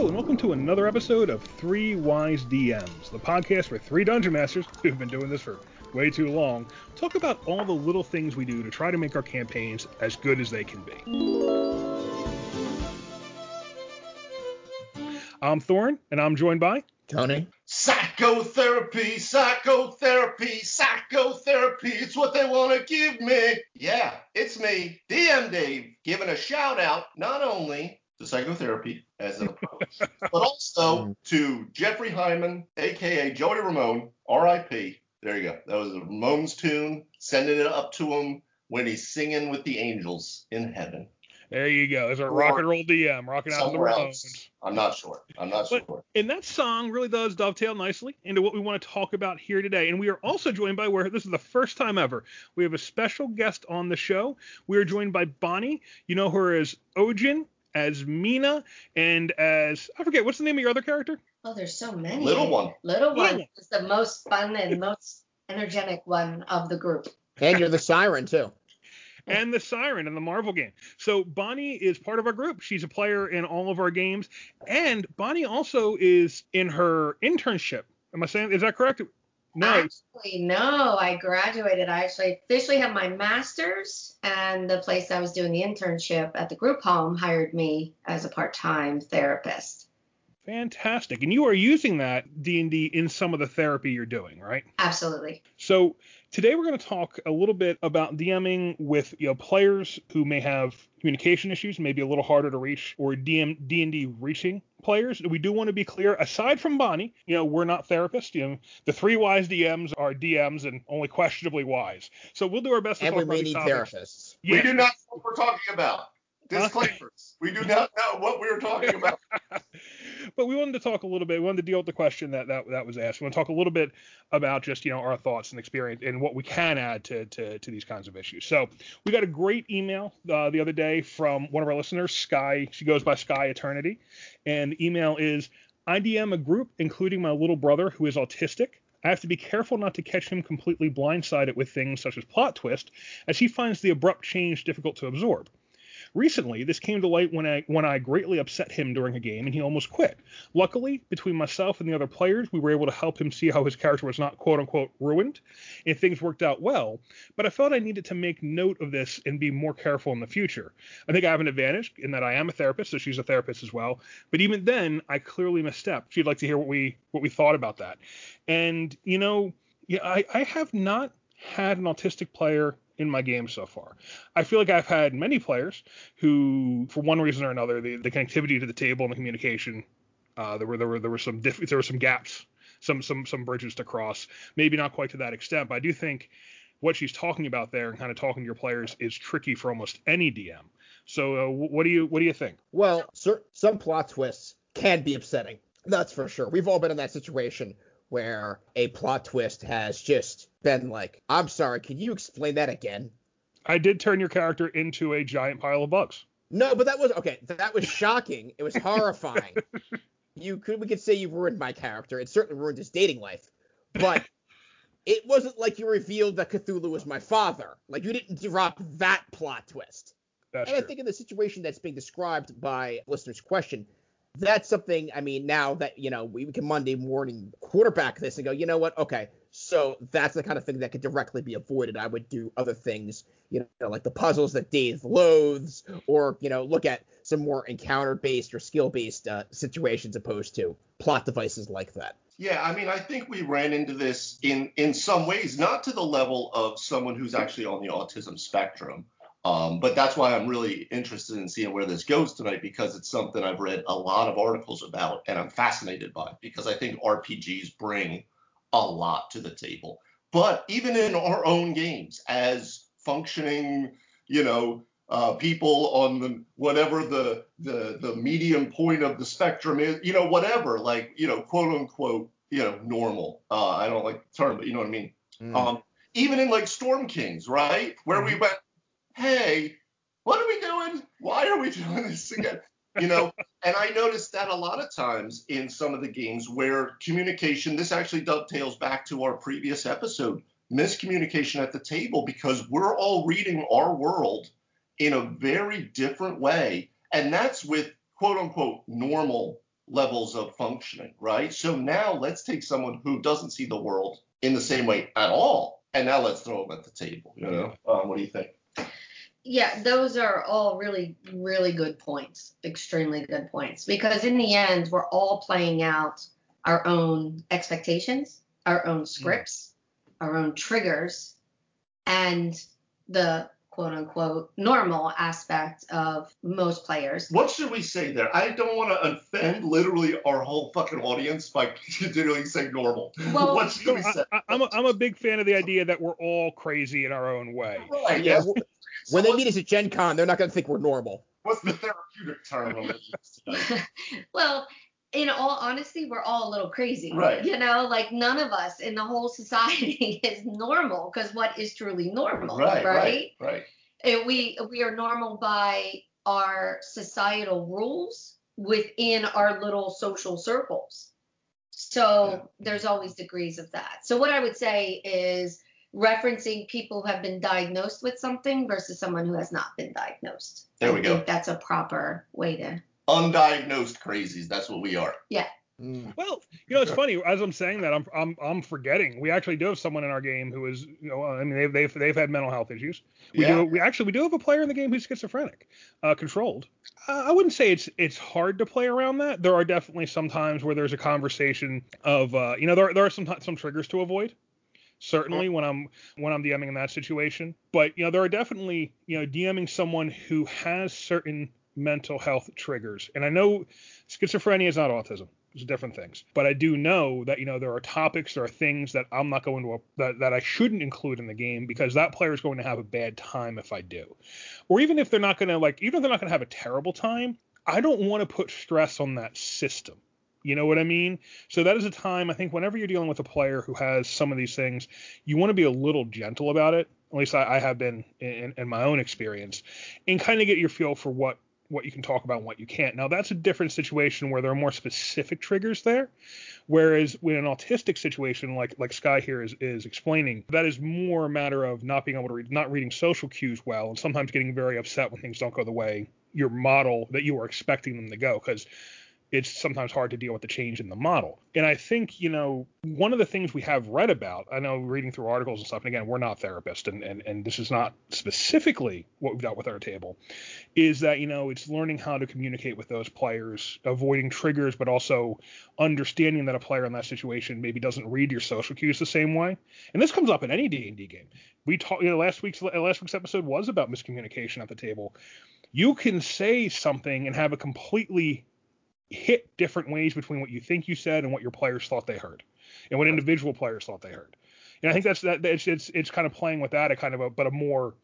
Hello, and welcome to another episode of Three Wise DMs, the podcast where three dungeon masters, who've been doing this for way too long, talk about all the little things we do to try to make our campaigns as good as they can be. I'm Thorn, and I'm joined by Tony. Psychotherapy, psychotherapy, psychotherapy. It's what they want to give me. Yeah, it's me, DM Dave, giving a shout out not only to psychotherapy as an approach, but also to Jeffrey Hyman, aka Joey Ramone, R.I.P. There you go. That was a Ramones tune, sending it up to him when he's singing with the angels in heaven. There you go. There's a rock and roll DM, rocking out the Somewhere Ramones. else. I'm not sure. I'm not But- sure. And that song really does dovetail nicely into what we want to talk about here today. And we are also joined by where this is the first time ever we have a special guest on the show. We are joined by Bonnie. You know her as Ojin, as Mina, and as I forget what's the name of your other character. Oh, there's so many. Little one. Little Little one one. is the most fun and most energetic one of the group. And you're the siren too. and the Siren in the Marvel game. So Bonnie is part of our group. She's a player in all of our games, and Bonnie also is in her internship. Am I saying is that correct? No. Actually, no, I graduated. I actually officially have my master's, and the place I was doing the internship at the group home hired me as a part-time therapist. Fantastic. And you are using that D&D in some of the therapy you're doing, right? Absolutely. So today we're going to talk a little bit about DMing with you know players who may have communication issues, maybe a little harder to reach, or DM D&D reaching players. We do want to be clear. Aside from Bonnie, you know, we're not therapists. You know, the three wise DMs are DMs and only questionably wise. So we'll do our best to And talk we about may these need topics. therapists. Yeah. We do not know what we're talking about. Disclaimers. we do not know what we are talking about. but we wanted to talk a little bit. We wanted to deal with the question that that, that was asked. We want to talk a little bit about just you know our thoughts and experience and what we can add to to, to these kinds of issues. So we got a great email uh, the other day from one of our listeners, Sky. She goes by Sky Eternity, and the email is I DM a group including my little brother who is autistic. I have to be careful not to catch him completely blindsided with things such as plot twist, as he finds the abrupt change difficult to absorb. Recently, this came to light when I when I greatly upset him during a game and he almost quit. Luckily, between myself and the other players, we were able to help him see how his character was not quote unquote ruined, and things worked out well. But I felt I needed to make note of this and be more careful in the future. I think I have an advantage in that I am a therapist, so she's a therapist as well. But even then, I clearly misstepped. She'd like to hear what we what we thought about that. And you know, yeah, I, I have not had an autistic player in my game so far. I feel like I've had many players who, for one reason or another, the, the connectivity to the table and the communication, uh, there were there were there were some diff- there were some gaps, some some some bridges to cross. Maybe not quite to that extent, but I do think what she's talking about there and kind of talking to your players is tricky for almost any DM. So uh, what do you what do you think? Well, cer- some plot twists can be upsetting. That's for sure. We've all been in that situation where a plot twist has just been like, I'm sorry, can you explain that again? I did turn your character into a giant pile of bugs. No, but that was okay. That was shocking. It was horrifying. you could we could say you ruined my character. It certainly ruined his dating life. But it wasn't like you revealed that Cthulhu was my father. Like you didn't drop that plot twist. That's and I think in the situation that's being described by listener's question, that's something. I mean, now that you know, we can Monday morning quarterback this and go, you know what? Okay, so that's the kind of thing that could directly be avoided. I would do other things, you know, like the puzzles that Dave loathes, or you know, look at some more encounter-based or skill-based uh, situations opposed to plot devices like that. Yeah, I mean, I think we ran into this in in some ways, not to the level of someone who's actually on the autism spectrum. Um, but that's why I'm really interested in seeing where this goes tonight because it's something I've read a lot of articles about and I'm fascinated by because I think RPGs bring a lot to the table. But even in our own games, as functioning, you know, uh, people on the whatever the the the medium point of the spectrum is, you know, whatever, like you know, quote unquote, you know, normal. Uh, I don't like the term, but you know what I mean. Um, even in like Storm Kings, right, where we went, hey, what are we doing? Why are we doing this again? You know, and I noticed that a lot of times in some of the games where communication, this actually dovetails back to our previous episode, miscommunication at the table because we're all reading our world in a very different way. And that's with quote unquote normal levels of functioning, right? So now let's take someone who doesn't see the world in the same way at all, and now let's throw them at the table. You know, um, what do you think? Yeah, those are all really, really good points. Extremely good points. Because in the end, we're all playing out our own expectations, our own scripts, mm. our own triggers, and the quote unquote normal aspect of most players. What should we say there? I don't want to offend literally our whole fucking audience by continually saying normal. Well, what should we say? I, am a, I'm a big fan of the idea that we're all crazy in our own way. Right. Yeah. When they meet us at Gen Con, they're not going to think we're normal. What's the therapeutic term? well, in all honesty, we're all a little crazy. Right. You know, like none of us in the whole society is normal because what is truly normal, right? Right. Right. right. And we we are normal by our societal rules within our little social circles. So yeah. there's always degrees of that. So what I would say is referencing people who have been diagnosed with something versus someone who has not been diagnosed. There we I go. that's a proper way to undiagnosed crazies. That's what we are. Yeah. Mm. Well, you know, it's funny as I'm saying that I'm I'm I'm forgetting. We actually do have someone in our game who is, you know, I mean they've they've, they've had mental health issues. We yeah. do we actually we do have a player in the game who's schizophrenic, uh, controlled. Uh, I wouldn't say it's it's hard to play around that. There are definitely some times where there's a conversation of, uh, you know, there there are some some triggers to avoid certainly when I'm when I'm DMing in that situation. But you know, there are definitely you know DMing someone who has certain mental health triggers. And I know schizophrenia is not autism. It's different things. But I do know that, you know, there are topics, there are things that I'm not going to, that, that I shouldn't include in the game because that player is going to have a bad time if I do. Or even if they're not going to, like, even if they're not going to have a terrible time, I don't want to put stress on that system. You know what I mean? So that is a time I think whenever you're dealing with a player who has some of these things, you want to be a little gentle about it. At least I, I have been in, in, my own experience, and kind of get your feel for what what you can talk about and what you can't. Now that's a different situation where there are more specific triggers there. Whereas with an autistic situation like like Sky here is, is explaining, that is more a matter of not being able to read not reading social cues well and sometimes getting very upset when things don't go the way your model that you were expecting them to go. Because it's sometimes hard to deal with the change in the model. And I think, you know, one of the things we have read about, I know reading through articles and stuff, and again, we're not therapists, and, and, and this is not specifically what we've got with our table, is that, you know, it's learning how to communicate with those players, avoiding triggers, but also understanding that a player in that situation maybe doesn't read your social cues the same way. And this comes up in any D&D game. We talked, you know, last week's last week's episode was about miscommunication at the table. You can say something and have a completely hit different ways between what you think you said and what your players thought they heard, and what individual players thought they heard. And I think that's that. It's it's it's kind of playing with that at kind of a but a more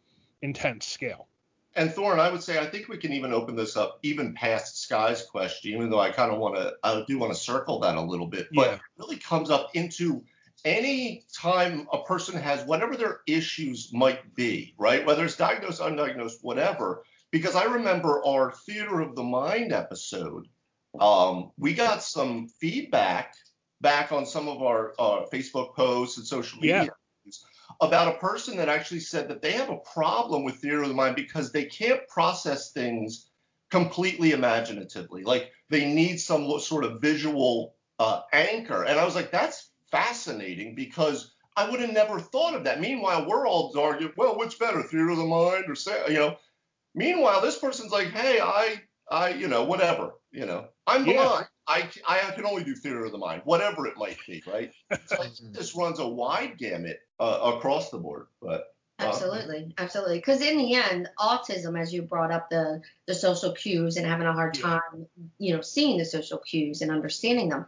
intense scale. And Thorn, I would say I think we can even open this up even past Sky's question, even though I kind of want to I do want to circle that a little bit, but yeah. it really comes up into any time a person has whatever their issues might be, right? Whether it's diagnosed, undiagnosed, whatever. Because I remember our Theater of the Mind episode um, we got some feedback back on some of our uh, Facebook posts and social media yeah. about a person that actually said that they have a problem with theater of the mind because they can't process things completely imaginatively. Like they need some sort of visual uh, anchor. And I was like, that's fascinating because I would have never thought of that. Meanwhile, we're all arguing, well, which better, theater of the mind or say, you know. Meanwhile, this person's like, hey, I, I, you know, whatever, you know. I'm yeah. blind. I, I can only do theater of the mind, whatever it might be, right? so this runs a wide gamut uh, across the board, but. Uh, absolutely, absolutely. Because in the end, autism, as you brought up the the social cues and having a hard time, you know, seeing the social cues and understanding them,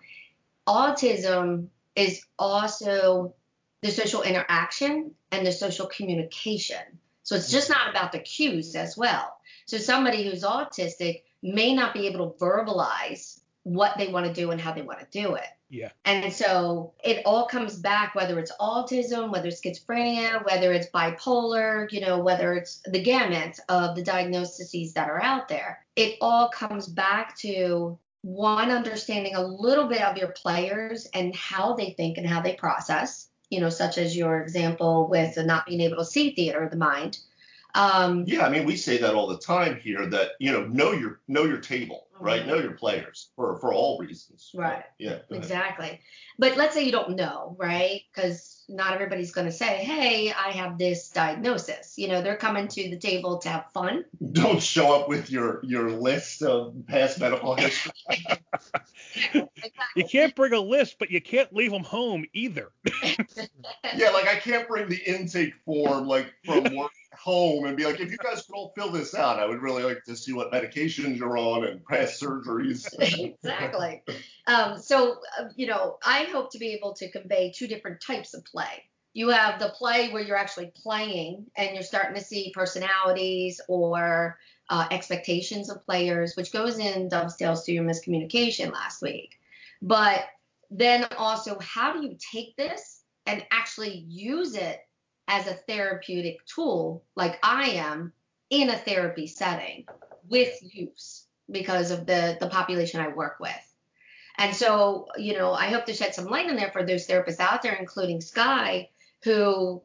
autism is also the social interaction and the social communication. So it's just not about the cues as well. So somebody who's autistic may not be able to verbalize what they want to do and how they want to do it. Yeah. And so it all comes back, whether it's autism, whether it's schizophrenia, whether it's bipolar, you know, whether it's the gamut of the diagnoses that are out there. It all comes back to one, understanding a little bit of your players and how they think and how they process, you know, such as your example with not being able to see theater of the mind Um, Yeah, I mean, we say that all the time here that you know know your know your table, right? Mhm. Know your players for for all reasons. Right. Yeah. Exactly. But let's say you don't know, right? Because not everybody's going to say, hey, I have this diagnosis. You know, they're coming to the table to have fun. Don't show up with your your list of past medical history. You can't bring a list, but you can't leave them home either. yeah, like I can't bring the intake form like from work home and be like, if you guys could all fill this out, I would really like to see what medications you're on and past surgeries. exactly. Um, so, uh, you know, I hope to be able to convey two different types of play. You have the play where you're actually playing and you're starting to see personalities or uh, expectations of players, which goes in dovetails to your miscommunication last week. But then also, how do you take this and actually use it as a therapeutic tool, like I am, in a therapy setting with use because of the the population I work with. And so, you know, I hope to shed some light on there for those therapists out there, including Sky, who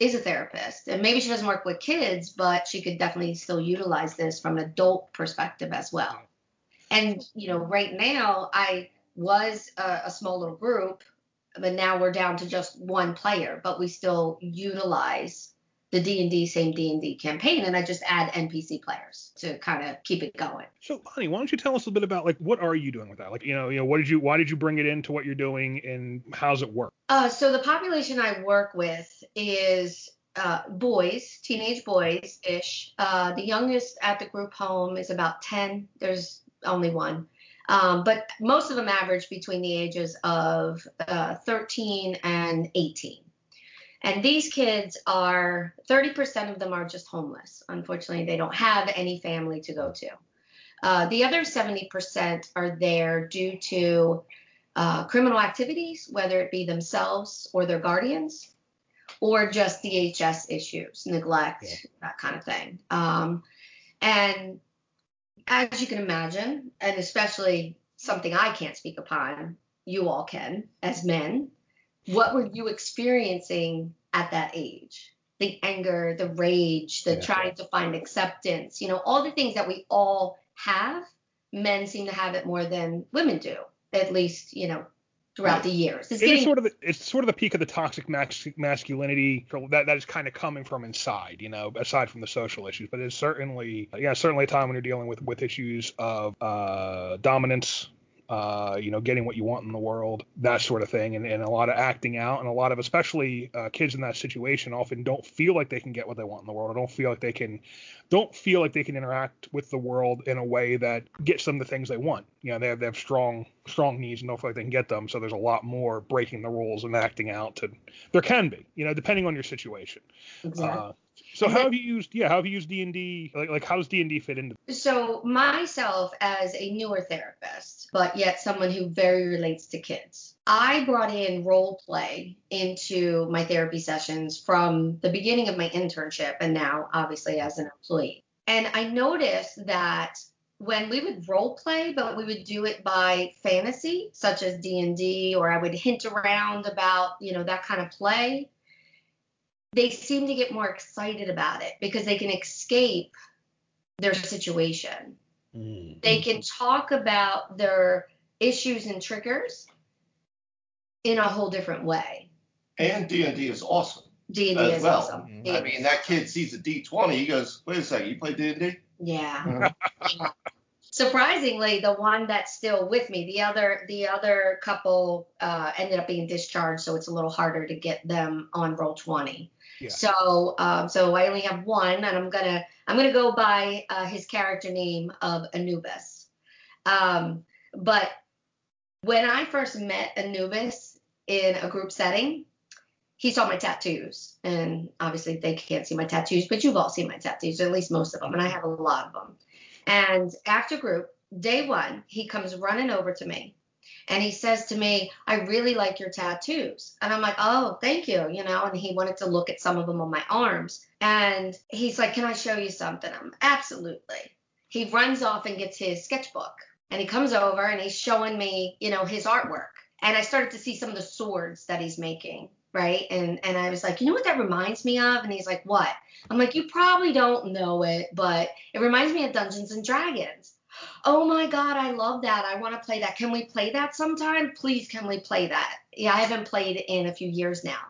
is a therapist. And maybe she doesn't work with kids, but she could definitely still utilize this from an adult perspective as well. And, you know, right now I was a, a small little group, but now we're down to just one player, but we still utilize the D&D same D&D campaign and I just add NPC players to kind of keep it going. So, Bonnie, why don't you tell us a little bit about like what are you doing with that? Like, you know, you know, what did you, why did you bring it into what you're doing, and how's it work? Uh, so the population I work with is uh, boys, teenage boys ish. Uh, the youngest at the group home is about 10. There's only one. Um, but most of them average between the ages of uh, 13 and 18. And these kids are 30% of them are just homeless. Unfortunately, they don't have any family to go to. Uh, the other 70% are there due to uh, criminal activities, whether it be themselves or their guardians, or just DHS issues, neglect, Yeah. that kind of thing. Um, and as you can imagine, and especially something I can't speak upon, you all can as men. What were you experiencing at that age? The anger, the rage, the Yeah. trying to find acceptance, you know, all the things that we all have, men seem to have it more than women do, at least, you know, throughout the years. It's It getting sort of the, it's sort of the peak of the toxic masculinity that that is kind of coming from inside, you know, aside from the social issues. But it's certainly yeah, certainly a time when you're dealing with with issues of uh, dominance. Uh, you know, getting what you want in the world, that sort of thing, and, and a lot of acting out, and a lot of, especially uh, kids in that situation, often don't feel like they can get what they want in the world, or don't feel like they can, don't feel like they can interact with the world in a way that gets them the things they want. You know, they have they have strong strong needs and don't feel like they can get them, so there's a lot more breaking the rules and acting out. To there can be, you know, depending on your situation. Exactly. Uh, so how have you used? Yeah, how have you used D and D? Like like how does D and D fit into? So, myself as a newer therapist, but yet someone who very relates to kids, I brought in role play into my therapy sessions from the beginning of my internship and now, obviously, as an employee. And I noticed that when we would role play, but we would do it by fantasy, such as D&D, or I would hint around about, you know, that kind of play, they seem to get more excited about it because they can escape their situation. They can talk about their issues and triggers in a whole different way. And D and D is awesome. D&D As is well. awesome. Mhm. I mean, that kid sees a D twenty, he goes, "Wait a second, you play D and D?" Yeah. Surprisingly, the one that's still with me, the other the other couple uh, ended up being discharged, so it's a little harder to get them on roll 20. So um, so I only have one, and I'm gonna I'm gonna go by uh, his character name of Anubis. Um, but when I first met Anubis in a group setting, he saw my tattoos, and obviously they can't see my tattoos, but you've all seen my tattoos, at least most of them, and I have a lot of them. And after group, day one, he comes running over to me and he says to me, I really like your tattoos. And I'm like, oh, thank you, you know, and he wanted to look at some of them on my arms. And he's like, can I show you something? I'm absolutely. He runs off and gets his sketchbook and he comes over and he's showing me, you know, his artwork. And I started to see some of the swords that he's making right? And and I was like, you know what that reminds me of? And he's like, what? I'm like, you probably don't know it, but it reminds me of Dungeons and Dragons. Oh my god, I love that. I want to play that. Can we play that sometime? Please, can we play that? Yeah, I haven't played in a few years now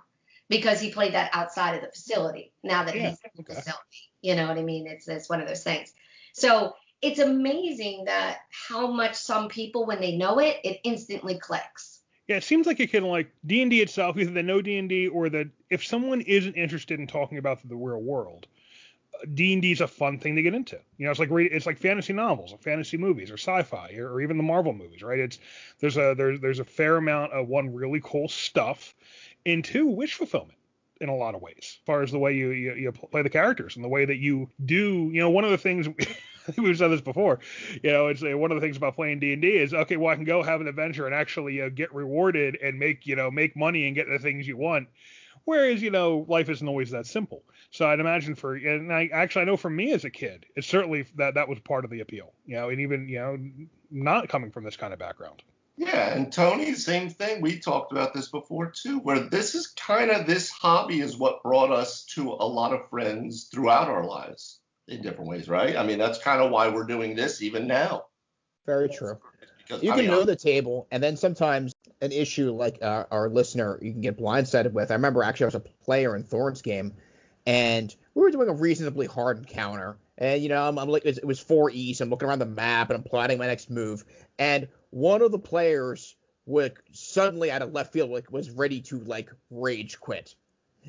because he played that outside of the facility. Now that Yeah, he's in the okay. facility, you know what I mean? It's it's one of those things. So it's amazing that how much some people, when they know it, it instantly clicks. Yeah, it seems like it can like D and D itself, either they know D and D or that if someone isn't interested in talking about the real world, D and D is a fun thing to get into. You know, it's like it's like fantasy novels, or fantasy movies, or sci-fi, or, or even the Marvel movies, right? It's there's a there's there's a fair amount of one really cool stuff, and two wish fulfillment in a lot of ways, as far as the way you you, you play the characters and the way that you do. You know, one of the things we've said this before. You know, it's uh, one of the things about playing D and D is okay. Well, I can go have an adventure and actually uh, get rewarded and make you know make money and get the things you want. Whereas you know life isn't always that simple. So I'd imagine for and I actually I know for me as a kid, it's certainly that that was part of the appeal. You know, and even you know not coming from this kind of background. Yeah, and Tony, same thing. We talked about this before too, where this is kind of this hobby is what brought us to a lot of friends throughout our lives in different ways, right? I mean, that's kind of why we're doing this even now. Very true. Because You I can mean, know I'm- the table, and then sometimes an issue like uh, our listener you can get blindsided with. I remember actually I was a player in Thorn's game, and we were doing a reasonably hard encounter. And you know, I'm, I'm like, it was four east. I'm looking around the map and I'm plotting my next move. And one of the players would suddenly out of left field like was ready to like rage quit.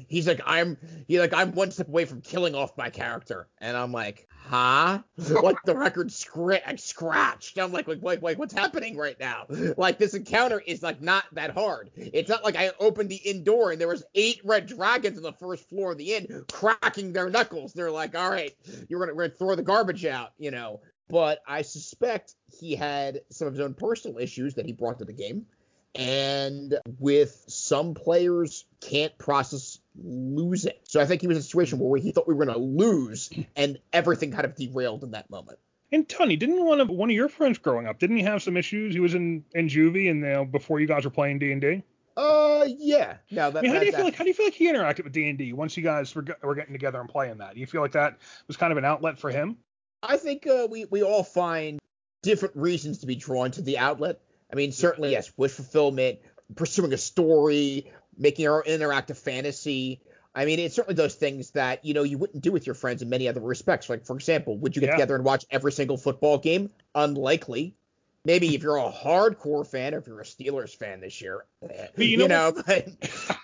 He's like, I'm he like I'm one step away from killing off my character, and I'm like, huh? like the record like, scratched. I'm like, like, like, like, what's happening right now? Like this encounter is like not that hard. It's not like I opened the inn door and there was eight red dragons on the first floor of the inn cracking their knuckles. They're like, all right, you're gonna, we're gonna throw the garbage out, you know. But I suspect he had some of his own personal issues that he brought to the game and with some players can't process losing. So I think he was in a situation where he thought we were going to lose, and everything kind of derailed in that moment. And Tony, didn't one of one of your friends growing up? Didn't he have some issues? He was in in juvie, and you know, before you guys were playing D and D. Uh, yeah. Now that, I mean, how do you that- feel like how do you feel like he interacted with D and D once you guys were, were getting together and playing that? Do you feel like that was kind of an outlet for him? I think uh, we we all find different reasons to be drawn to the outlet. I mean, certainly yes, wish fulfillment, pursuing a story, making our own interactive fantasy. I mean, it's certainly those things that you know you wouldn't do with your friends in many other respects. Like, for example, would you get Yeah. together and watch every single football game? Unlikely. Maybe if you're a hardcore fan, or if you're a Steelers fan this year, eh, you you know know. But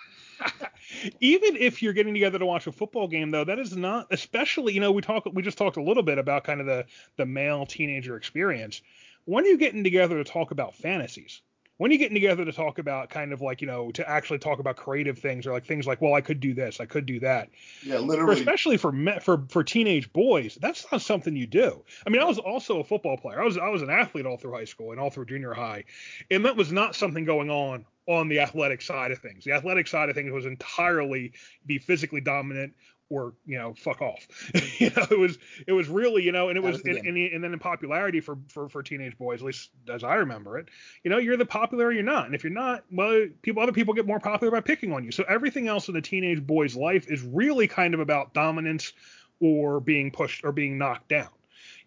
Even if you're getting together to watch a football game, though, that is not, especially, you know, we talk, we just talked a little bit about kind of the the male teenager experience. When are you getting together to talk about fantasies? When are you getting together to talk about kind of like, you know, to actually talk about creative things or like things like, well, I could do this, I could do that. yeah, For, literally. especially for me, for for teenage boys, that's not something you do. I mean, I was also a football player. I was I was an athlete all through high school and all through junior high, and that was not something going on on the athletic side of things. The athletic side of things was entirely be physically dominant or you know fuck off. you know, it was it was really you know, and it was, was the and, game. and, and then in popularity for, for for teenage boys, at least as I remember it, you know, you're the popular or you're not, and if you're not, well, people other people get more popular by picking on you. So everything else in the teenage boy's life is really kind of about dominance or being pushed or being knocked down.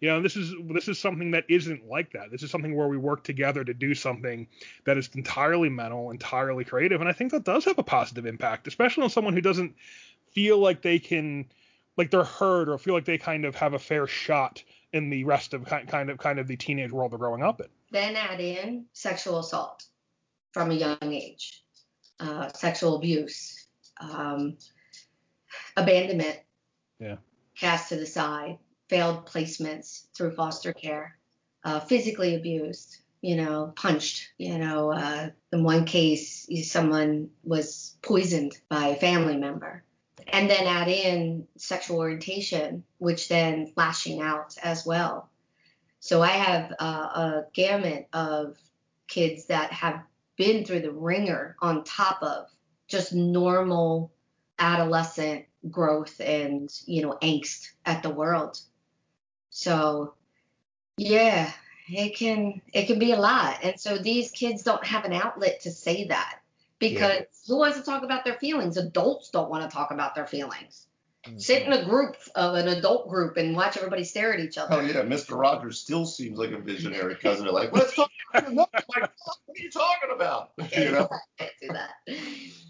You know, this is this is something that isn't like that. This is something where we work together to do something that is entirely mental, entirely creative, and I think that does have a positive impact, especially on someone who doesn't feel like they can, like they're heard or feel like they kind of have a fair shot in the rest of kind of kind of the teenage world they're growing up in. Then add in sexual assault from a young age, uh, sexual abuse, um, abandonment, Yeah. cast to the side, failed placements through foster care, uh, physically abused, you know, punched, you know, uh, in one case, someone was poisoned by a family member. And then add in sexual orientation, which then lashing out as well. So I have uh, a gamut of kids that have been through the ringer on top of just normal adolescent growth and you know angst at the world. So yeah, it can it can be a lot. And so these kids don't have an outlet to say that because who wants to talk about their feelings? Adults don't want to talk about their feelings. Mhm. Sit in a group of an adult group and watch everybody stare at each other. Oh yeah, Mr. Rogers still seems like a visionary cousin. Like, let's talk about your. Like, what are you talking about? You know? Can't do that. I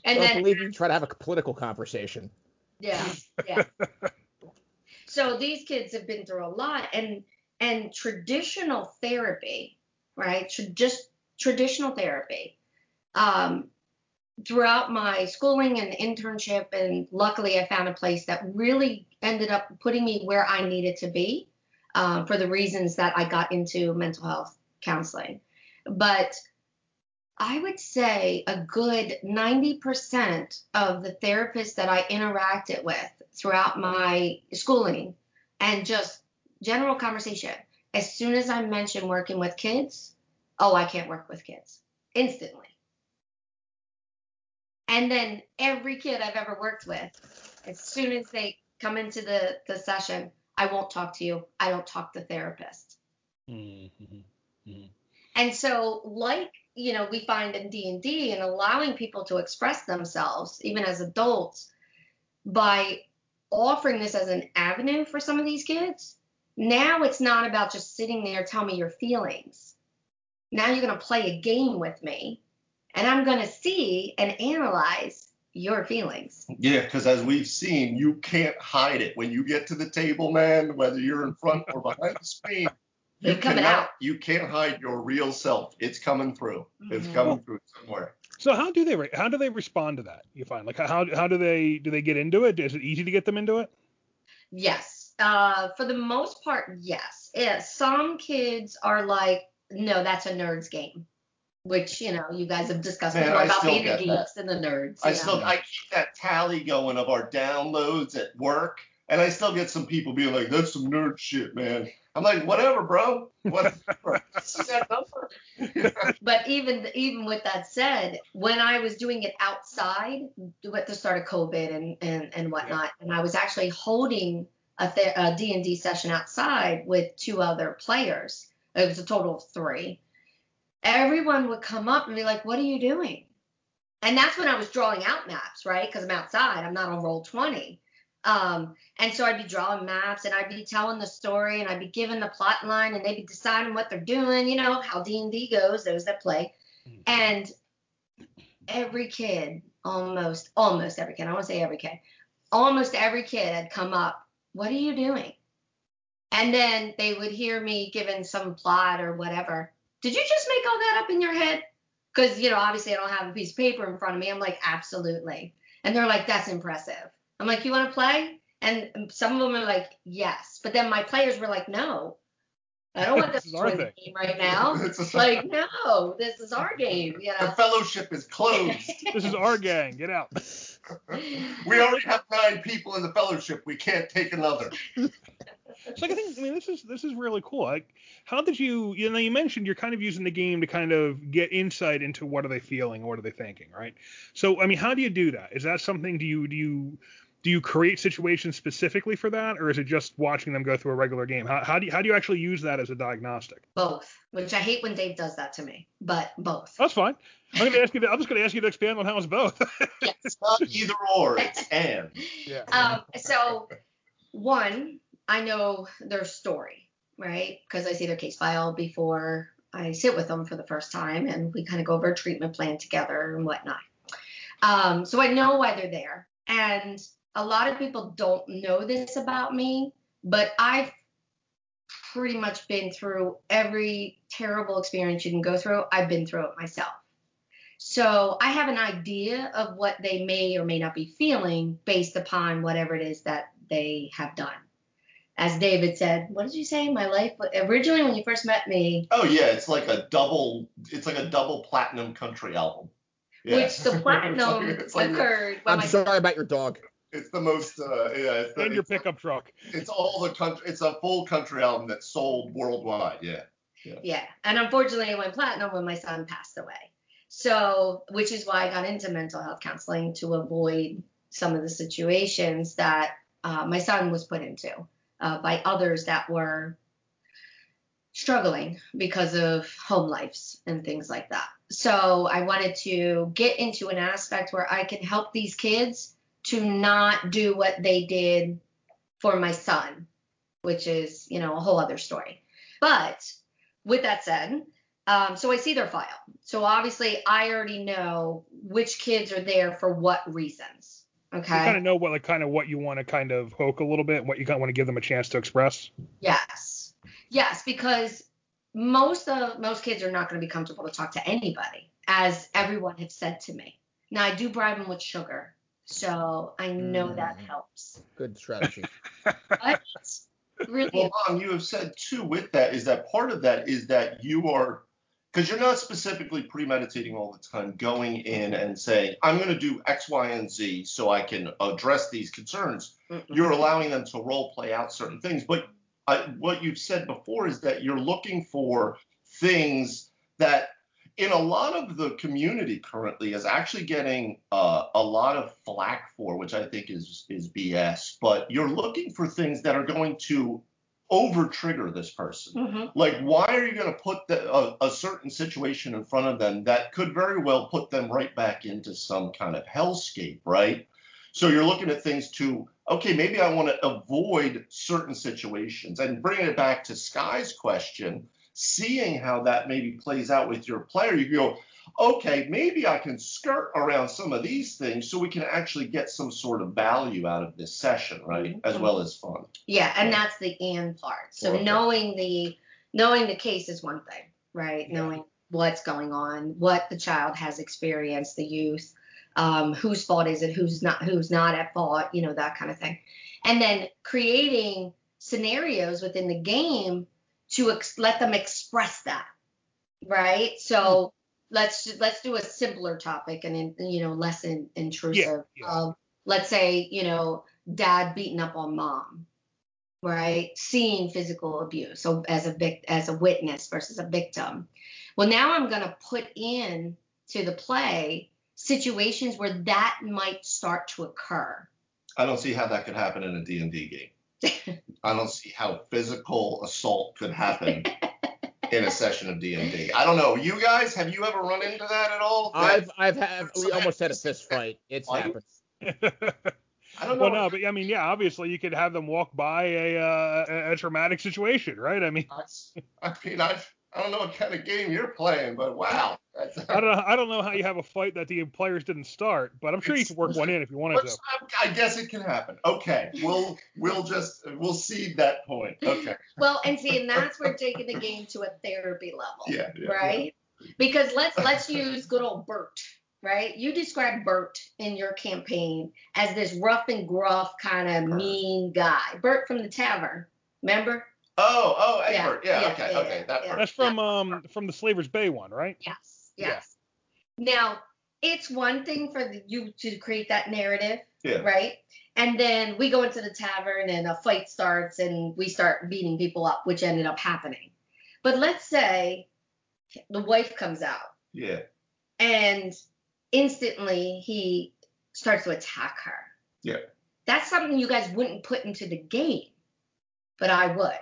And don't then believe you try to have a political conversation. Yeah, yeah. so these kids have been through a lot, and and traditional therapy, right? Tra- just traditional therapy. Um, throughout my schooling and internship, and luckily I found a place that really ended up putting me where I needed to be um, for the reasons that I got into mental health counseling. But I would say a good 90% of the therapists that I interacted with throughout my schooling and just general conversation, as soon as I mentioned working with kids, oh, I can't work with kids instantly. And then every kid I've ever worked with, as soon as they come into the, the session, I won't talk to you. I don't talk to therapist. Mm-hmm. And so, like you know, we find in D and D and allowing people to express themselves, even as adults, by offering this as an avenue for some of these kids. Now it's not about just sitting there, tell me your feelings. Now you're going to play a game with me, and I'm going to see and analyze your feelings. Yeah, because as we've seen, you can't hide it. When you get to the table, man, whether you're in front or behind the screen, you It's cannot, out. you can't hide your real self. It's coming through. It's Mhm. coming through somewhere. So how do they re- how do they respond to that? You find like how how do they do they get into it? Is it easy to get them into it? Yes. Uh, for the most part, yes. Yeah, some kids are like, no, that's a nerd's game, which you know you guys have discussed Man, before I about being the get that. geeks and the nerds. I know? still I keep that tally going of our downloads at work, and I still get some people being like, "That's some nerd shit, man." I'm like, "Whatever, bro. Whatever." See that number? But even even with that said, when I was doing it outside at the start of COVID and and, and whatnot, and I was actually holding a, th- a D&D session outside with two other players. It was a total of three. Everyone would come up and be like, "What are you doing?" And that's when I was drawing out maps, right? Because I'm outside. I'm not on roll 20. Um, and so I'd be drawing maps and I'd be telling the story and I'd be giving the plot line and they'd be deciding what they're doing, you know, how D&D goes, those that play. And every kid, almost, almost every kid, I won't say every kid, almost every kid had come up, what are you doing? And then they would hear me giving some plot or whatever. Did you just make all that up in your head? Because, you know, obviously I don't have a piece of paper in front of me. I'm like, absolutely. And they're like, that's impressive. I'm like, you want to play? And some of them are like, yes. But then my players were like, no, I don't want This this is our game right now. It's like, no, this is our game, you the fellowship is closed. This is our gang. Get out. We already have nine people in the fellowship. We can't take another. So I think I mean this is this is really cool. Like, how did you you know you mentioned you're kind of using the game to kind of get insight into what are they feeling, what are they thinking, right? So I mean, how do you do that? Is that something do you do you do you create situations specifically for that, or is it just watching them go through a regular game? How, how do you how do you actually use that as a diagnostic? Both, which I hate when Dave does that to me, but both. That's fine. I'm gonna ask you. To, I'm just gonna ask you to expand on how it's both. Yes. It's not either or. It's and. yeah. Um, so, one, I know their story, right? Because I see their case file before I sit with them for the first time, and we kind of go over a treatment plan together and whatnot. Um, so I know why they're there, and a lot of people don't know this about me, but I've pretty much been through every terrible experience you can go through. I've been through it myself. So I have an idea of what they may or may not be feeling based upon whatever it is that they have done. As David said, what did you say? My life originally when you first met me, Oh yeah, it's like a double. It's like a double platinum country album. Yeah. which the platinum It's like- it's occurred when I'm my sorry about your dog. It's the most. Uh, yeah. It's, the, and your it's, pickup truck. it's all the country. It's a full country album that sold worldwide. Yeah. Yeah. And unfortunately, it went platinum when my son passed away. So, which is why I got into mental health counseling to avoid some of the situations that uh, my son was put into uh, by others that were struggling because of home lives and things like that. So I wanted to get into an aspect where I can help these kids to not do what they did for my son, which is, you know, a whole other story. But with that said, um, so I see their file. So obviously I already know which kids are there for what reasons. Okay. You kind of know what like kind of what you want to kind of poke a little bit, what you kind of want to give them a chance to express. Yes. Yes, because most of most kids are not going to be comfortable to talk to anybody, as everyone has said to me. Now I do bribe them with sugar, so I know mm. that helps. Good strategy. but really, well, mom, you have said too with that is that part of that is that you are because you're not specifically premeditating all the time going in and saying i'm going to do x y and z so i can address these concerns mm-hmm. you're allowing them to role play out certain things but I, what you've said before is that you're looking for things that in a lot of the community currently is actually getting uh, a lot of flack for which i think is is bs but you're looking for things that are going to over trigger this person. Mm-hmm. Like, why are you going to put the, a, a, certain situation in front of them that could very well put them right back into some kind of hellscape, right? So you're looking at things to, okay, maybe I want to avoid certain situations. And bringing it back to Sky's question, seeing how that maybe plays out with your player, you go, okay, maybe I can skirt around some of these things so we can actually get some sort of value out of this session, right? Mm-hmm. As well as fun. Yeah, and yeah. that's the and part. So okay. knowing the knowing the case is one thing, right? Yeah. Knowing what's going on, what the child has experienced, the youth, um, whose fault is it, who's not who's not at fault, you know, that kind of thing. And then creating scenarios within the game to ex- let them express that, right? So mm-hmm let's let's do a simpler topic and in, you know less in, intrusive. Yeah, yeah. Um, let's say you know dad beating up on mom, right? Seeing physical abuse, so as a vic- as a witness versus a victim. Well, now I'm going to put in to the play situations where that might start to occur. I don't see how that could happen in a D&D game. I don't see how physical assault could happen in a session of D&D. I don't know. You guys, have you ever run into that at all? I've I've had we almost had a fist fight. It's happened. I don't know. Well, no, but I mean, yeah, obviously you could have them walk by a uh, a traumatic situation, right? I mean, I, I mean, I I don't know what kind of game you're playing, but wow. I don't know. I don't know how you have a fight that the players didn't start, but I'm sure you could work one in if you wanted to. I guess it can happen. Okay, we'll we'll just we'll cede that point. Okay. Well, and see, and that's where taking the game to a therapy level. Yeah. yeah right. Yeah. Because let's let's use good old Bert. Right. You described Bert in your campaign as this rough and gruff kind of mean guy. Bert from the tavern. Remember? Oh, oh, Egbert. Yeah, yeah, yeah okay, yeah, okay. That That's from um from the Slaver's Bay one, right? Yes, yes. Now, it's one thing for the, you to create that narrative, yeah. right? And then we go into the tavern and a fight starts and we start beating people up, which ended up happening. But let's say the wife comes out. Yeah. And instantly he starts to attack her. Yeah. That's something you guys wouldn't put into the game, but I would.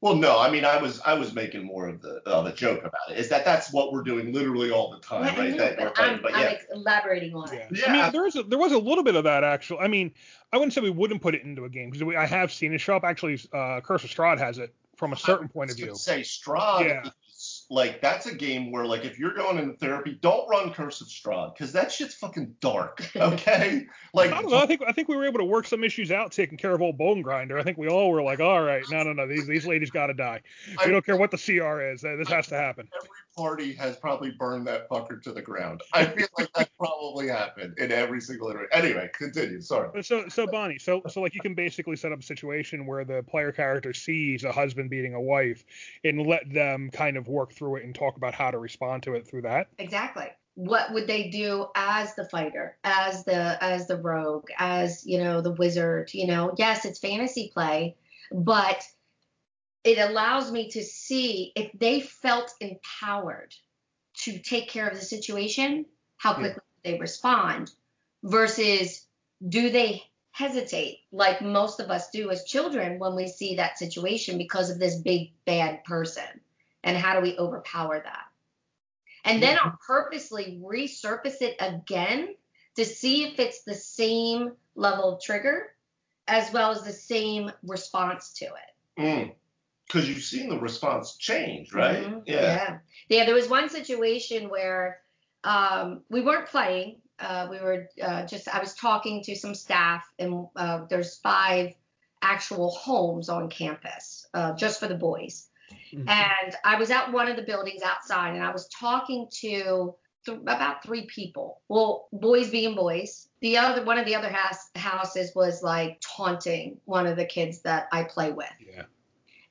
Well, no, I mean, I was I was making more of the of a joke about it. Is that that's what we're doing literally all the time, right? Know, that but I'm, but yeah. I'm elaborating on yeah. it. Yeah, I mean, there was a, there was a little bit of that actually. I mean, I wouldn't say we wouldn't put it into a game because I have seen it show up. Actually, uh, Curse of Strahd has it from a certain point of view. Say Strahd yeah like that's a game where like if you're going into therapy, don't run Curse of Strahd because that shit's fucking dark. Okay, like I don't know. I think I think we were able to work some issues out taking care of old Bone Grinder. I think we all were like, all right, no, no, no, these these ladies got to die. We I, don't care what the CR is. Uh, this has to happen. Every party has probably burned that fucker to the ground. I feel like that probably happened in every single iteration. Anyway, continue. Sorry. So so Bonnie, so so like you can basically set up a situation where the player character sees a husband beating a wife and let them kind of work through it and talk about how to respond to it through that. Exactly. What would they do as the fighter, as the as the rogue, as you know the wizard? You know, yes, it's fantasy play, but it allows me to see if they felt empowered to take care of the situation, how quickly yeah. they respond, versus do they hesitate like most of us do as children when we see that situation because of this big bad person and how do we overpower that And then I'll purposely resurface it again to see if it's the same level of trigger as well as the same response to it. Mm. Because you've seen the response change, right? Mm-hmm. Yeah. yeah. Yeah. There was one situation where um, we weren't playing. Uh, we were uh, just, I was talking to some staff, and uh, there's five actual homes on campus uh, just for the boys. Mm-hmm. And I was at one of the buildings outside, and I was talking to th- about three people. Well, boys being boys. The other one of the other house, houses was like taunting one of the kids that I play with. Yeah.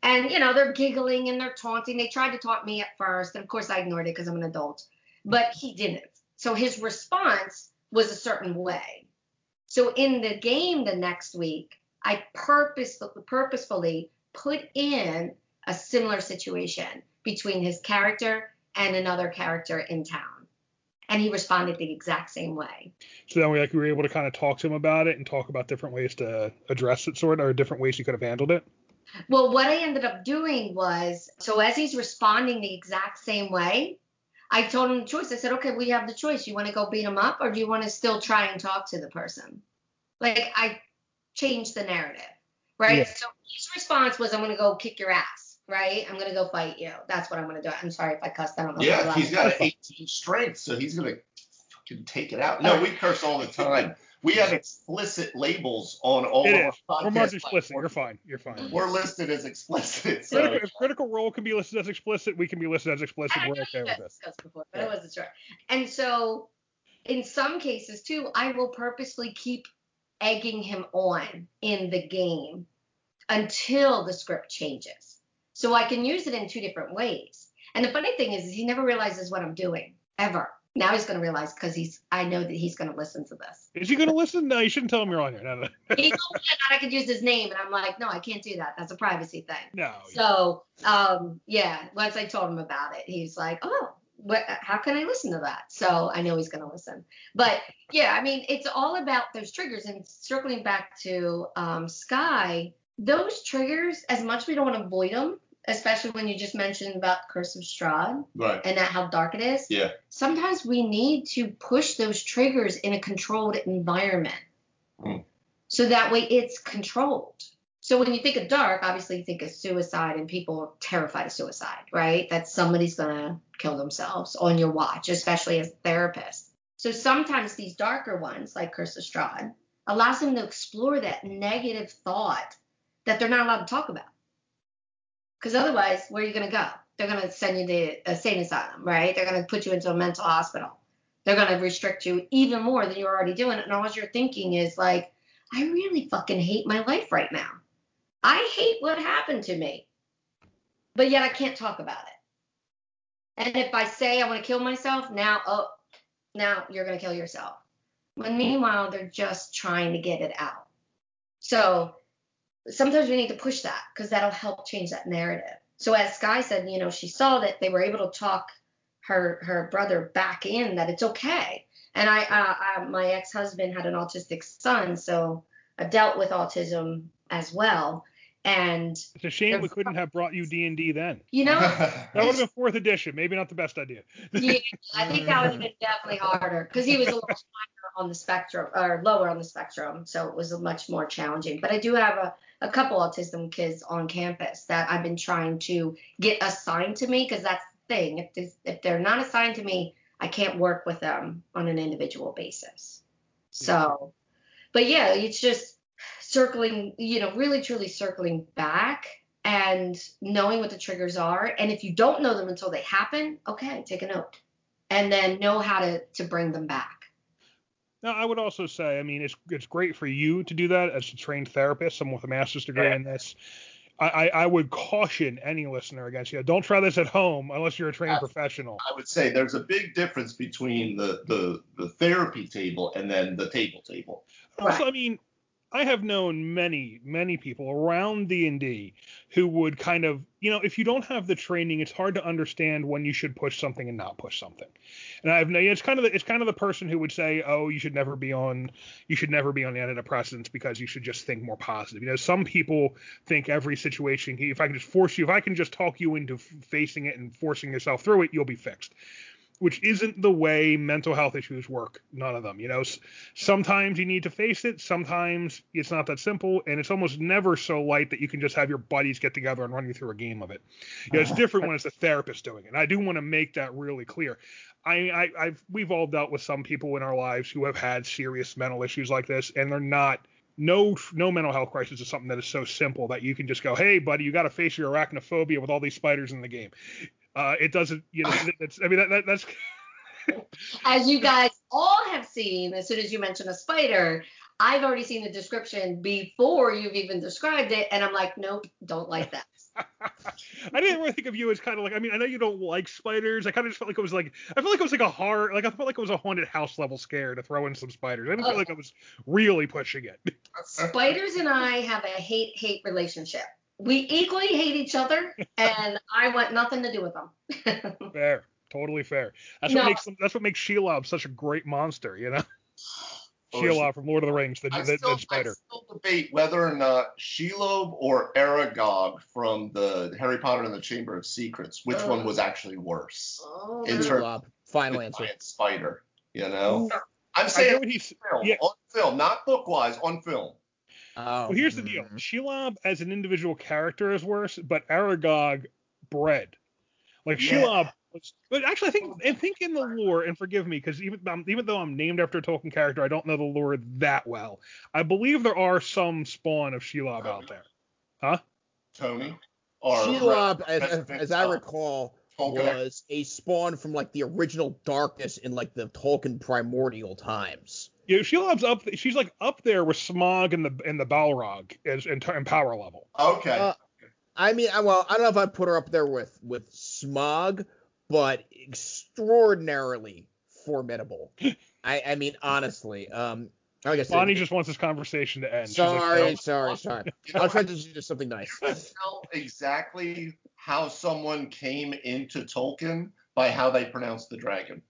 And you know they're giggling and they're taunting. They tried to taunt me at first, and of course I ignored it because I'm an adult. But he didn't. So his response was a certain way. So in the game the next week, I purpose, purposefully put in a similar situation between his character and another character in town. And he responded the exact same way. So then we like we were able to kind of talk to him about it and talk about different ways to address it, sort of, or different ways he could have handled it. Well, what I ended up doing was so as he's responding the exact same way, I told him the choice. I said, okay, we have the choice. You want to go beat him up or do you want to still try and talk to the person? Like I changed the narrative, right? Yeah. So his response was, I'm going to go kick your ass right? I'm gonna go fight you. That's what I'm gonna do. I'm sorry if I cussed. I don't know. Yeah, he's got an 18 strength, so he's gonna fucking take it out. No, we curse all the time. We have explicit labels on all it of is. our We're marked explicit. You're fine. You're fine. We're listed as explicit. So. Critical, if Critical Role can be listed as explicit, we can be listed as explicit. We're okay with this. Before, but yeah. I wasn't sure. And so, in some cases too, I will purposely keep egging him on in the game until the script changes. So I can use it in two different ways. And the funny thing is, is he never realizes what I'm doing ever. Now he's going to realize because he's. I know that he's going to listen to this. Is he going to listen? No, you shouldn't tell him you're on here. No, no. he told me that I could use his name, and I'm like, no, I can't do that. That's a privacy thing. No. So, um, yeah. Once I told him about it, he's like, oh, what, how can I listen to that? So I know he's going to listen. But yeah, I mean, it's all about those triggers. And circling back to um, Sky, those triggers, as much as we don't want to avoid them, especially when you just mentioned about Curse of Strahd right. and that how dark it is. Yeah. Sometimes we need to push those triggers in a controlled environment. Mm. So that way it's controlled. So when you think of dark, obviously you think of suicide and people are terrified of suicide, right? That somebody's gonna kill themselves on your watch, especially as a therapist. So sometimes these darker ones, like Curse of Strahd, allows them to explore that negative thought that they're not allowed to talk about. Because otherwise, where are you going to go? They're going to send you to a sane asylum, right? They're going to put you into a mental hospital. They're going to restrict you even more than you're already doing. And all you're thinking is like, I really fucking hate my life right now. I hate what happened to me. But yet I can't talk about it. And if I say I want to kill myself, now, oh, now you're going to kill yourself. When meanwhile, they're just trying to get it out. So sometimes we need to push that because that'll help change that narrative. So as Sky said, you know, she saw that they were able to talk her her brother back in that it's okay. And I, uh, I my ex-husband had an autistic son, so I dealt with autism as well. And it's a shame we couldn't have brought you D and D then. You know, that would have been fourth edition. Maybe not the best idea. yeah, I think that would have been definitely harder because he was a little higher on the spectrum or lower on the spectrum, so it was much more challenging. But I do have a a couple autism kids on campus that I've been trying to get assigned to me because that's the thing. If, if they're not assigned to me, I can't work with them on an individual basis. So, but yeah, it's just circling, you know, really truly circling back and knowing what the triggers are. And if you don't know them until they happen, okay, take a note and then know how to to bring them back. Now, I would also say, I mean, it's it's great for you to do that as a trained therapist, someone with a master's degree yeah. in this. I, I, would caution any listener against you. Know, don't try this at home unless you're a trained professional. I would say there's a big difference between the the, the therapy table and then the table table. Also, I mean, I have known many, many people around D&D who would kind of, you know, if you don't have the training, it's hard to understand when you should push something and not push something. And I've it's kind of the, it's kind of the person who would say, "Oh, you should never be on you should never be on antidepressants because you should just think more positive." You know, some people think every situation, if I can just force you, if I can just talk you into facing it and forcing yourself through it, you'll be fixed which isn't the way mental health issues work. None of them. You know, sometimes you need to face it. Sometimes it's not that simple, and it's almost never so light that you can just have your buddies get together and run you through a game of it. You know, it's ah. different when it's a therapist doing it. And I do want to make that really clear. I, I, I've we've all dealt with some people in our lives who have had serious mental issues like this, and they're not. No, no mental health crisis is something that is so simple that you can just go, "Hey, buddy, you got to face your arachnophobia with all these spiders in the game." Uh, it doesn't, you know, it's, I mean, that, that, that's As you guys all have seen, as soon as you mention a spider, I've already seen the description before you've even described it, and I'm like, nope, don't like that. I didn't really think of you as kind of like. I mean, I know you don't like spiders. I kind of just felt like it was like. I felt like it was like a horror. Like I felt like it was a haunted house level scare to throw in some spiders. I didn't feel Oh. like I was really pushing it. Spiders and I have a hate hate relationship. We equally hate each other, and I want nothing to do with them. fair, totally fair. That's No. what makes them. That's what makes Shelob such a great monster. You know, Oh, Shelob from Lord of the Rings, the, I the, still, the spider. I still debate whether or not Shelob or Aragog from the Harry Potter and the Chamber of Secrets, which Uh. one was actually worse? oh, In terms- Shelob. Final answer. spider, you know? I'm I saying what he's. film, Yeah. on film, not book wise, on film. Oh, Well, here's the deal. mm. Shelob as an individual character is worse, but Aragog bred. Like Yeah. Shelob was, but actually I think I think in the lore, and forgive me because even um, even though I'm named after a Tolkien character, I don't know the lore that well. I believe there are some spawn of Shelob out there. Huh? Tony? Or Shelob, as, as, as I recall, Tolkien. was a spawn from like the original darkness in like the Tolkien primordial times. You know, Shelob's up. She's like up there with Smog and the and the Balrog as in, in power level. Okay. Uh, I mean, I- well, I don't know if I'd put her up there with with Smog, but extraordinarily formidable. I, I mean, honestly, um, I guess Bonnie just wants this conversation to end. She's like, sorry, "No." sorry, sorry. You know, I'll try to do something nice. I tell exactly how someone came into Tolkien by how they pronounce the dragon.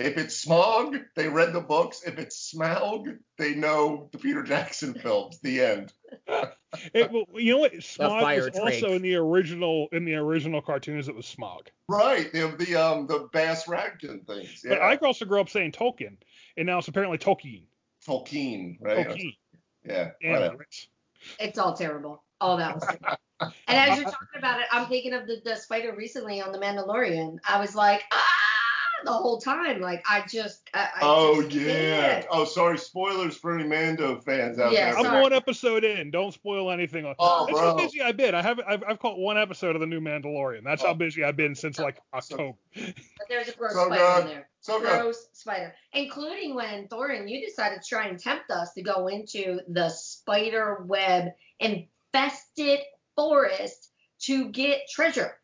If it's Smog, they read the books. If it's Smaug, they know the Peter Jackson films. The end. It, well, you know what? Smog fire was drake. also in the original in the original cartoons. It was Smog. Right. The the um the Bass Ragton things. Yeah. But I also grew up saying Tolkien, and now it's apparently Tolkien. Tolkien, right? Tolkien. Yeah. Damn, whatever. It's all terrible. All that was terrible. And as you're talking about it, I'm thinking of the, the spider recently on The Mandalorian. I was like, ah, the whole time. Like, I just. I, I Oh just yeah. can't. Oh sorry. Spoilers for any Mando fans out Yeah, there. I'm sorry. one episode in. Don't spoil anything. On. Oh, That's bro. how busy I've been. I haven't. I've, I've caught one episode of the new Mandalorian. That's how Oh. busy I've been since like So- October. But there's a gross So spider good. in there. So good. spider, including when Thorin, you decided to try and tempt us to go into the spider web infested forest to get treasure.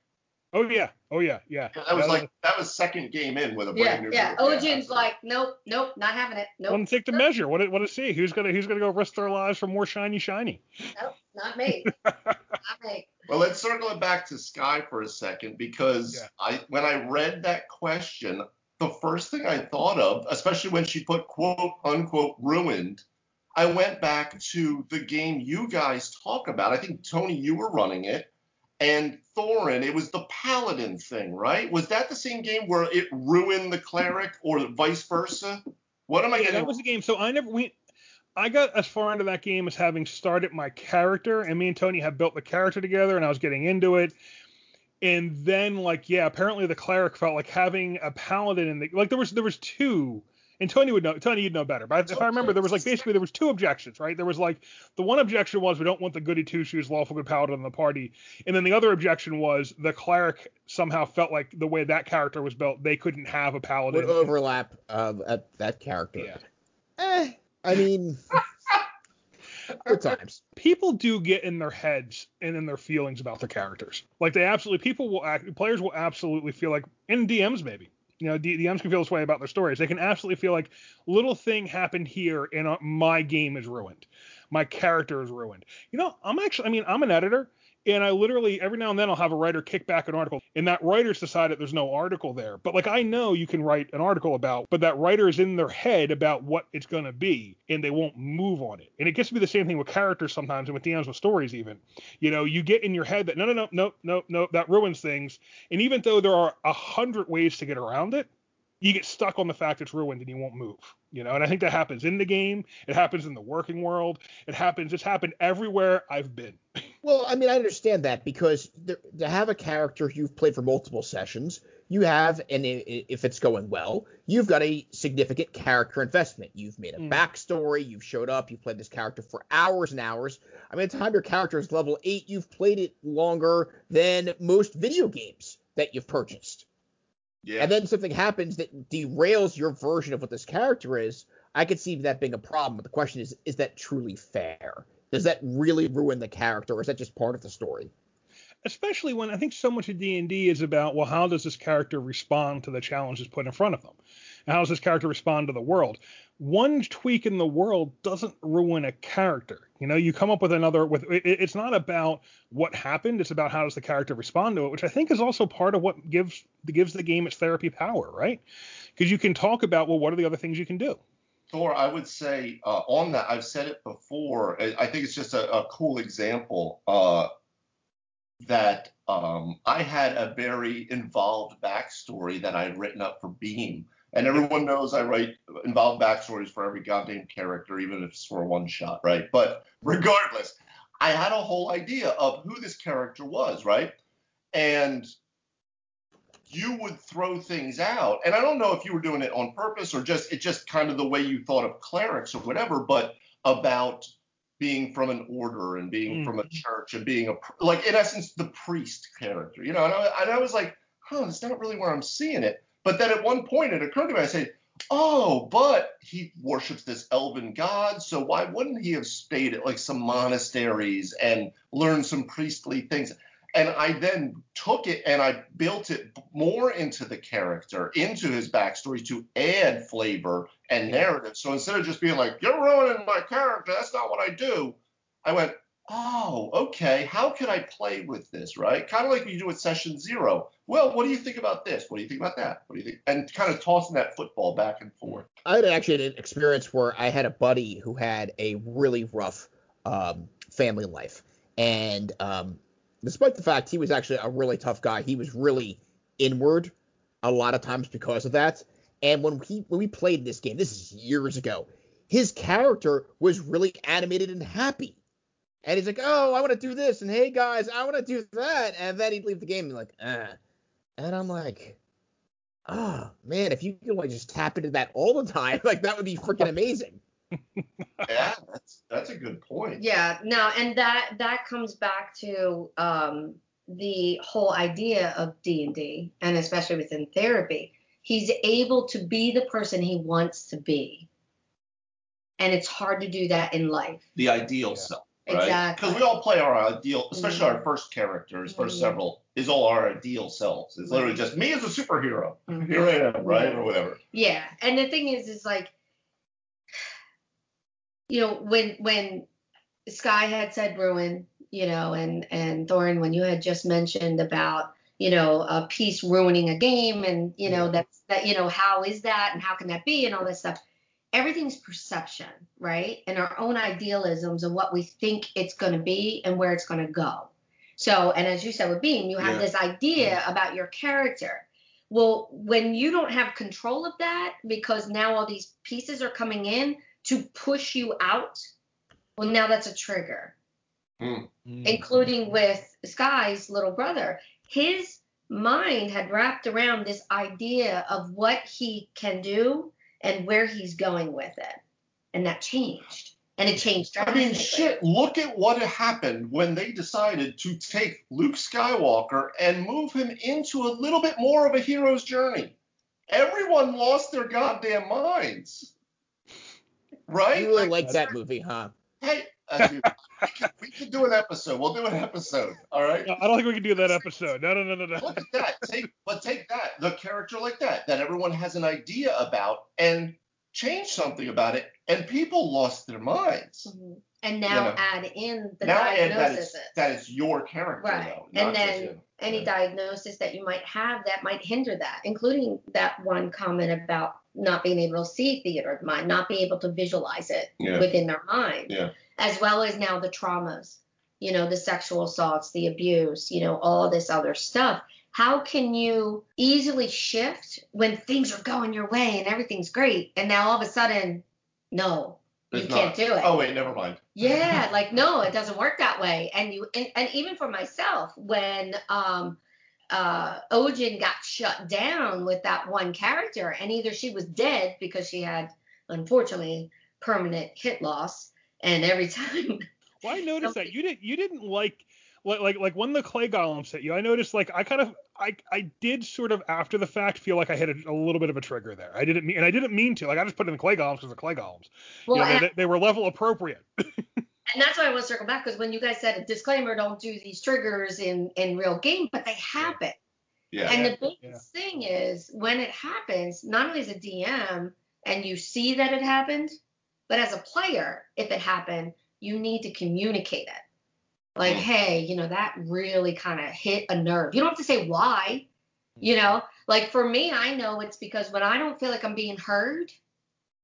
Oh yeah. Oh yeah. Yeah. That was like that was second game in with a Yeah, brand new. yeah. group. Ojin's absolutely. like, nope, nope, not having it. Nope, Want to take the measure? What? Want to see? Who's gonna Who's gonna go risk their lives for more shiny shiny? nope, not me. not me. Well, let's circle it back to Sky for a second because Yeah. I when I read that question, the first thing I thought of, especially when she put quote unquote ruined, I went back to the game you guys talk about. I think Tony, you were running it, and Thorin, it was the Paladin thing, right? Was that the same game where it ruined the cleric, or vice versa? What am I Yeah, getting? that was the game. So I never we I got as far into that game as having started my character, and me and Tony had built the character together, and I was getting into it. And then like yeah, apparently the cleric felt like having a paladin in the like there was there was two. And Tony would know. Tony, you'd know better. But if I remember, there was like basically there was two objections, right? There was like the one objection was we don't want the goody two shoes lawful good paladin in the party, and then the other objection was the cleric somehow felt like the way that character was built, they couldn't have a paladin. Would overlap uh, at that character. Yeah. Eh, I mean, good times. people do get in their heads and in their feelings about their characters. Like they absolutely, people will act, players will absolutely feel like, in DMs maybe, you know, D- DMs can feel this way about their stories. They can absolutely feel like little thing happened here and uh, my game is ruined, my character is ruined. You know, I'm actually, I mean, I'm an editor. And I literally every now and then I'll have a writer kick back an article, and that writer's decided there's no article there. But like I know you can write an article about, but that writer is in their head about what it's gonna be, and they won't move on it. And it gets to be the same thing with characters sometimes, and with the DMs with stories even. You know, you get in your head that no, no, no, no, no, no, that ruins things. And even though there are a hundred ways to get around it, you get stuck on the fact it's ruined and you won't move. You know, and I think that happens in the game. It happens in the working world. It happens. It's happened everywhere I've been. Well, I mean, I understand that because there, to have a character you've played for multiple sessions, you have, and if it's going well, you've got a significant character investment. You've made a mm. backstory. You've showed up. You've played this character for hours and hours. I mean, at the time your character is level eight, you've played it longer than most video games that you've purchased. Yeah. And then something happens that derails your version of what this character is. I could see that being a problem. But the question is, is that truly fair? does that really ruin the character, or is that just part of the story? Especially when I think so much of D and D is about, well, how does this character respond to the challenges put in front of them, and how does this character respond to the world? One tweak in the world doesn't ruin a character. You know, you come up with another. With it, it's not about what happened; it's about how does the character respond to it, which I think is also part of what gives gives the game its therapy power, right? Because you can talk about, well, what are the other things you can do? Thor, I would say uh, on that, I've said it before. I think it's just a, a cool example uh, that um, I had a very involved backstory that I had written up for Beam. And everyone knows I write involved backstories for every goddamn character, even if it's for one shot, right? But regardless, I had a whole idea of who this character was, right? And you would throw things out. And I don't know if you were doing it on purpose or just it just kind of the way you thought of clerics or whatever, but about being from an order and being mm. from a church and being a like in essence the priest character, you know. And I, and I was like, huh, that's not really where I'm seeing it. But then at one point it occurred to me, I said, oh, but he worships this elven god, so why wouldn't he have stayed at like some monasteries and learned some priestly things? And I then took it and I built it more into the character, into his backstory to add flavor and narrative. So instead of just being like, "You're ruining my character," that's not what I do. I went, "Oh, okay. How can I play with this?" Right? Kind of like you do with session zero. Well, what do you think about this? What do you think about that? What do you think? And kind of tossing that football back and forth. I had actually an experience where I had a buddy who had a really rough um, family life, and um, despite the fact he was actually a really tough guy, he was really inward a lot of times because of that. And when he when we played this game, this is years ago, his character was really animated and happy. And he's like, "Oh, I want to do this," and "Hey guys, I want to do that," and then he'd leave the game and like, "Ah," and I'm like, "Oh man, if you could like just tap into that all the time, like that would be freaking amazing." Yeah, that's that's a good point. Yeah, no, and that that comes back to um, the whole idea of D and D, and especially within therapy. He's able to be the person he wants to be, and it's hard to do that in life. The ideal yeah. self, right? Exactly. Because we all play our ideal, especially mm-hmm. our first characters, 1st mm-hmm. several is all our ideal selves. It's literally just me as a superhero. Mm-hmm. Here I am, right, or whatever. Yeah, and the thing is, is like you know, when when Sky had said ruin, you know, and and Thorin, when you had just mentioned about you know a piece ruining a game, and you know that's that you know how is that and how can that be and all this stuff. Everything's perception, right? And our own idealisms and what we think it's going to be and where it's going to go. So, and as you said with Beam, you have yeah. this idea yeah. about your character. Well, when you don't have control of that because now all these pieces are coming in, to push you out, well, now that's a trigger. Mm. Including with Sky's little brother. His mind had wrapped around this idea of what he can do and where he's going with it. And that changed. And it changed I mean, shit, look at what happened when they decided to take Luke Skywalker and move him into a little bit more of a hero's journey. Everyone lost their goddamn minds. Right? You really like, that movie, huh? Hey, uh, dude, we, can, we, can, do an episode. We'll do an episode. All right. No, I don't think we can do that episode. No, no, no, no, no. Look at that. Take, but take that. The character like that that everyone has an idea about and change something about it, and people lost their minds. Mm-hmm. And now you know, add in the now diagnosis. That is, that is your character, right? Though, and then any yeah. diagnosis that you might have that might hinder that, including that one comment about not being able to see theater of the mind, not being able to visualize it yeah. within their mind, yeah. as well as now the traumas you know, the sexual assaults, the abuse, you know, all this other stuff. How can you easily shift when things are going your way and everything's great, and now all of a sudden, no, you It's can't not- do it. Oh wait, never mind. Yeah, like no, it doesn't work that way. And you and, and even for myself, when um uh Ojin got shut down with that one character, and either she was dead because she had unfortunately permanent hit loss, and every time Well, I noticed that you didn't you didn't like like like like when the clay golems hit you. I noticed like I kind of I I did sort of after the fact feel like I hit a, a little bit of a trigger there. I didn't mean and I didn't mean to. Like I just put in the clay golems because the clay golems. well, you know, they, they were level appropriate. and that's why I want to circle back because when you guys said a disclaimer, don't do these triggers in in real game, but they happen. Yeah. And the biggest yeah. thing is when it happens, not only as a DM and you see that it happened, but as a player, if it happened, you need to communicate it. Like, Mm. hey, you know, that really kind of hit a nerve. You don't have to say why, you know? Like for me, I know it's because when I don't feel like I'm being heard,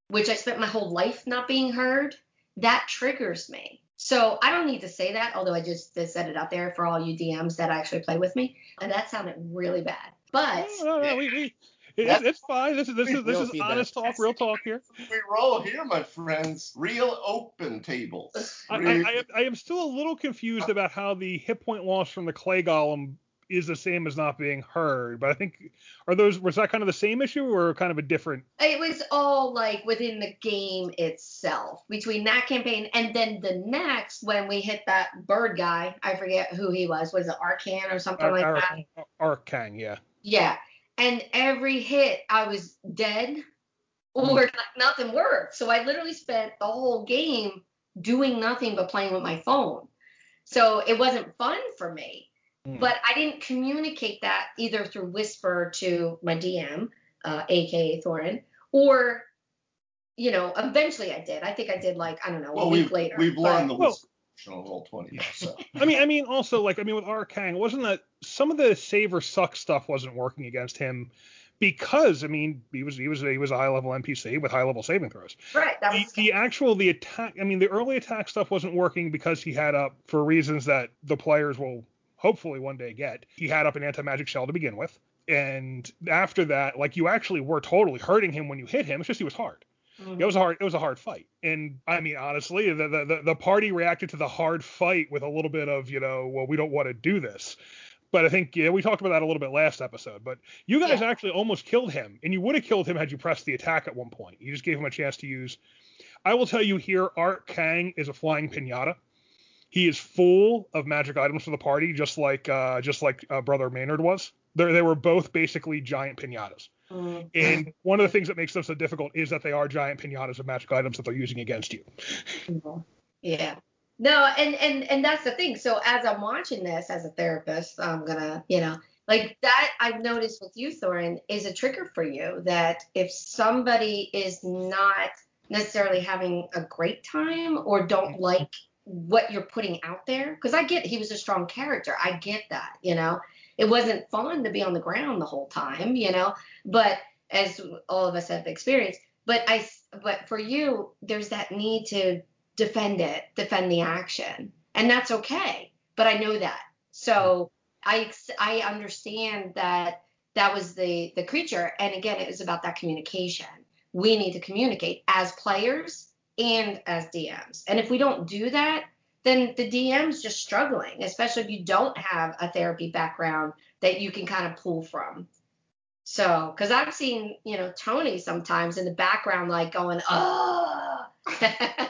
which I spent my whole life not being heard, that triggers me. So I don't need to say that, although I just said it out there for all you DMs that actually play with me. And that sounded really bad. But No, no, no, we, we, it, it's fine. This is this is this Real is feedback. honest talk, real talk here. we roll here, my friends. Real open tables. I, I, I, am, I am still a little confused about how the hit point loss from the clay golem is the same as not being heard. But I think are those was that kind of the same issue or kind of a different? it was all like within the game itself between that campaign and then the next when we hit that bird guy i forget who he was was it arcan or something like Ar- that Ar- Arkang, yeah. yeah and every hit i was dead or mm. like nothing worked so i literally spent the whole game doing nothing but playing with my phone so it wasn't fun for me Hmm. but I didn't communicate that either through whisper to my DM, uh, aka Thorin, or you know, eventually I did. I think I did like I don't know a well, week we've later. we've but- learned the Well- whisper on roll twenty. now, So. I mean, I mean, also like I mean with Arkang, wasn't that some of the save or suck stuff wasn't working against him because I mean he was he was he was a high level NPC with high level saving throws. right. That The, the actual the attack I mean the early attack stuff wasn't working because he had up for reasons that the players will hopefully one day get. He had up an anti magic shell to begin with. And after that, like you actually were totally hurting him when you hit him. It's just he was hard. Mhm. It was a hard it was a hard fight. And I mean honestly, the, the the the party reacted to the hard fight with a little bit of, you know, well, we don't want to do this. But I think yeah, we talked about that a little bit last episode. But you guys Yeah. actually almost killed him, and you would have killed him had you pressed the attack at one point. You just gave him a chance to use. I will tell you here, Arkang is a flying pinata. He is full of magic items for the party, just like uh, just like uh, Brother Maynard was. They they were both basically giant pinatas. Mhm. And one of the things that makes them so difficult is that they are giant pinatas of magic items that they're using against you. Mhm. Yeah. No, and and and that's the thing. So as I'm watching this as a therapist, I'm gonna, you know, like that I've noticed with you, Thorin, is a trigger for you that if somebody is not necessarily having a great time or don't like what you're putting out there, because I get he was a strong character. I get that, you know. It wasn't fun to be on the ground the whole time, you know, but as all of us have experienced, but I but for you, there's that need to defend it, defend the action, and that's okay. But I know that, so I I understand that that was the the creature, and again, it was about that communication. We need to communicate as players and as DMs, and if we don't do that, then the DM's just struggling, especially if you don't have a therapy background that you can kind of pull from. So, because I've seen, you know, Tony sometimes in the background, like going, oh.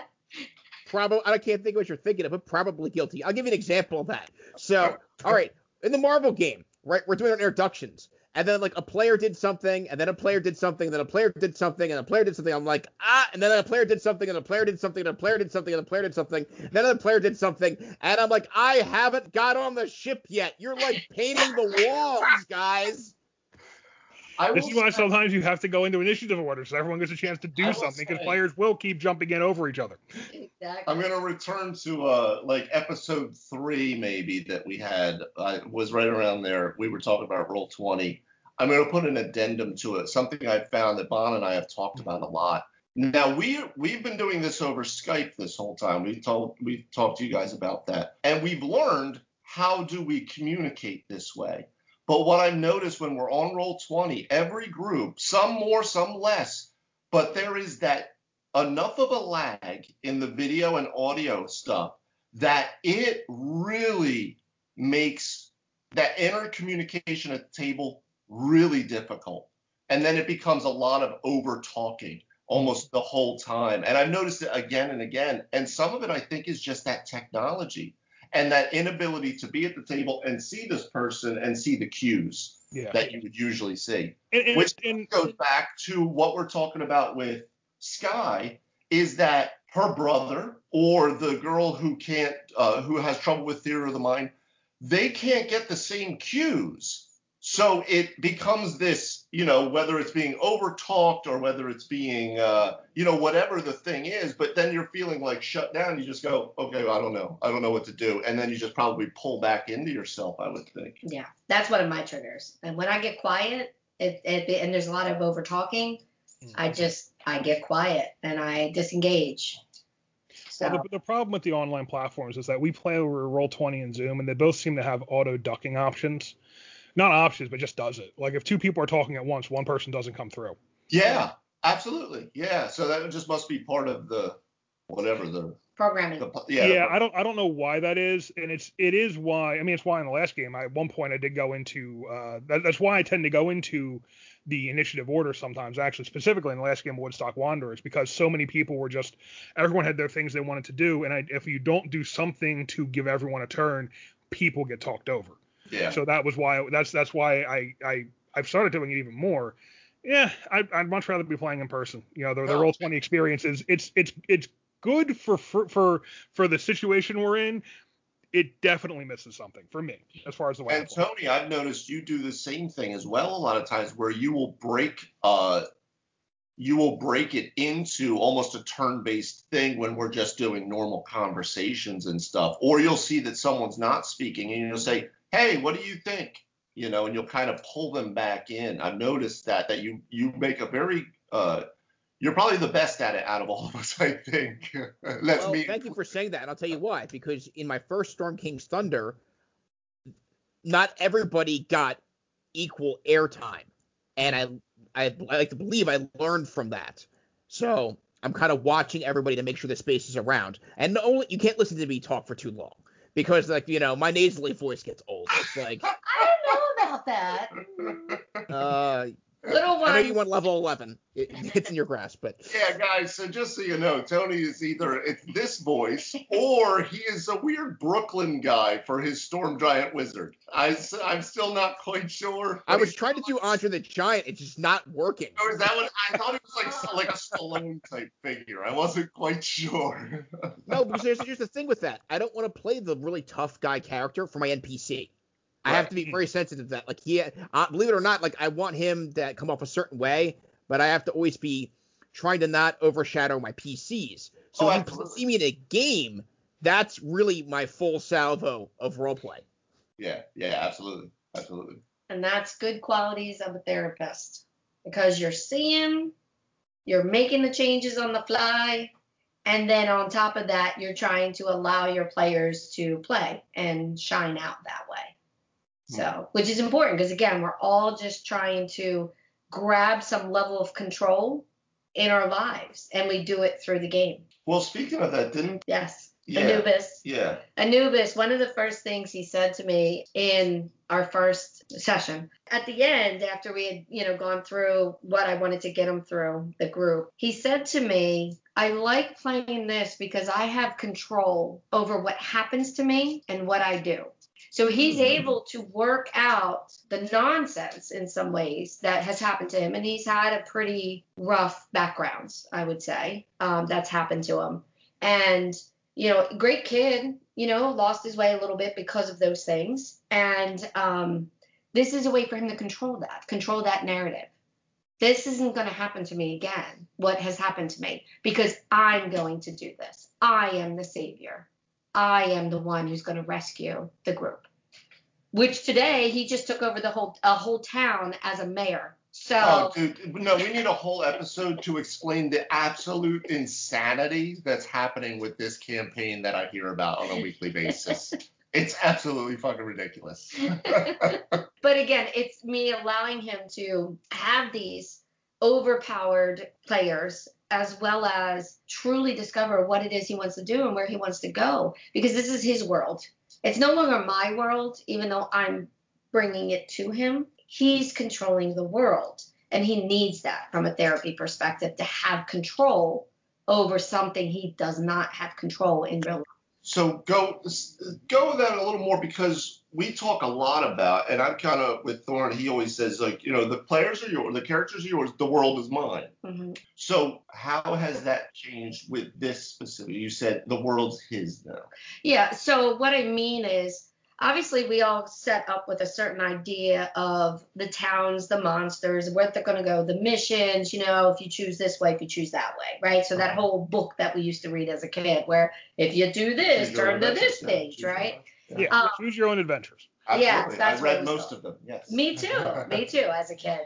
Probably, I can't think what you're thinking of, but probably guilty. I'll give you an example of that. So, all right, in the Marvel game, right, we're doing our introductions, and then like a player did something, and then a player did something, and then a player did something, and a player did something. I'm like, ah, and then a player did something, and a player did something, and a player did something, and a player did something, and then a player did something, and I'm like, I haven't got on the ship yet. You're like painting the walls, guys. I This is why say- sometimes you have to go into initiative order so everyone gets a chance to do something because players will keep jumping in over each other. exactly. I'm gonna return to uh like episode three maybe that we had. I was right around there. We were talking about roll twenty. I'm gonna put an addendum to it. Something I found that Bon and I have talked about a lot. Now we we've been doing this over Skype this whole time. We told we talked to you guys about that, and we've learned how do we communicate this way. But what I've noticed when we're on roll 20, every group, some more, some less, but there is that enough of a lag in the video and audio stuff that it really makes that inner communication at the table really difficult. And then it becomes a lot of over talking almost the whole time. And I've noticed it again and again. And some of it I think is just that technology and that inability to be at the table and see this person and see the cues Yeah. that you would usually see. And, and, Which and- goes back to what we're talking about with Sky is that her brother or the girl who can't uh, who has trouble with theater of the mind, they can't get the same cues. So it becomes this, you know, whether it's being over talked or whether it's being, uh, you know, whatever the thing is, but then you're feeling like shut down. You just go, okay, well, I don't know. I don't know what to do. And then you just probably pull back into yourself, I would think. Yeah, that's one of my triggers. And when I get quiet, it, it and there's a lot of over talking, I just I get quiet and I disengage. So Well, the, the problem with the online platforms is that we play over Roll20 and Zoom, and they both seem to have auto ducking options. Not options, but just does it. Like if two people are talking at once, one person doesn't come through. Yeah, absolutely. Yeah. So that just must be part of the whatever the, programming. the Yeah, yeah. I don't I don't know why that is, and it's it is why. I mean, it's why in the last game, I, at one point I did go into. Uh, that, that's why I tend to go into the initiative order sometimes. Actually, specifically in the last game, of Woodstock Wanderers, because so many people were just everyone had their things they wanted to do, and I, if you don't do something to give everyone a turn, people get talked over. Yeah. So that was why that's that's why I I I've started doing it even more. Yeah, I, I'd much rather be playing in person. You know, the, the No. roll twenty experience is it's it's it's good for for for for the situation we're in. It definitely misses something for me as far as the way. And. Tony, I've noticed you do the same thing as well a lot of times where you will break uh you will break it into almost a turn-based thing when we're just doing normal conversations and stuff. Or you'll see that someone's not speaking and you'll say, "Hey, what do you think?" You know, and you'll kind of pull them back in. I've noticed that that you you make a very uh you're probably the best at it out of all of us, I think. That's well, me. thank you for saying that, and I'll tell you why. Because in my first Storm King's Thunder, not everybody got equal airtime, and I, I I like to believe I learned from that. So I'm kind of watching everybody to make sure the space is around, and only you can't listen to me talk for too long because like you know my nasally voice gets old. It's like I don't know about that. uh, Little one. I know you want level 11. It, it's in your grasp, but Yeah, guys. So just so you know, Tony is either it's this voice or he is a weird Brooklyn guy for his Storm Giant Wizard. I, am still not quite sure. I was trying to do Andre the Giant. It's just not working. Or is that what I thought it was like like a Stallone type figure. I wasn't quite sure. No, because there's just the thing with that. I don't want to play the really tough guy character for my NPC. I have to be very sensitive to that. Like, yeah, uh, believe it or not, like I want him to come off a certain way, but I have to always be trying to not overshadow my PCs. So Oh, when you see me in a game, that's really my full salvo of roleplay. yeah, yeah, absolutely, absolutely. And that's good qualities of a therapist because you're seeing, you're making the changes on the fly, and then on top of that, you're trying to allow your players to play and shine out that way. So, which is important because again, we're all just trying to grab some level of control in our lives, and we do it through the game. Well, speaking of that, didn't Yes, yeah, Anubis. yeah, Anubis, one of the first things he said to me in our first session, at the end, after we had, you know, gone through what I wanted to get him through the group, he said to me, I like playing this because I have control over what happens to me and what I do. So he's able to work out the nonsense in some ways that has happened to him. And he's had a pretty rough background, I would say, um, that's happened to him. And you know, great kid, you know, lost his way a little bit because of those things. And um, this is a way for him to control that, control that narrative. This isn't going to happen to me again, what has happened to me, because I'm going to do this. I am the savior. I am the one who's going to rescue the group. Which today he just took over the whole a whole town as a mayor. So Oh, dude, no, we need a whole episode to explain the absolute insanity that's happening with this campaign that I hear about on a weekly basis. It's absolutely fucking ridiculous. but again, it's me allowing him to have these overpowered players as well as truly discover what it is he wants to do and where he wants to go because this is his world. It's no longer my world, even though I'm bringing it to him. He's controlling the world, and he needs that from a therapy perspective to have control over something he does not have control in real life. So go go with that a little more because we talk a lot about, and I'm kind of with Thorn. He always says like, you know, the players are yours, the characters are yours, the world is mine. Mm-hmm. So how has that changed with this specific? You said the world's his now. Yeah. So what I mean is, obviously, we all set up with a certain idea of the towns, the monsters, where they're going to go, the missions. You know, if you choose this way, if you choose that way, right? So that whole book that we used to read as a kid, where if you do this, turn to this page, right? Own. Yeah, Um, choose your own adventures. Yeah, Absolutely. that's I read was most going. of them. Yes. Me too. Me too, as a kid.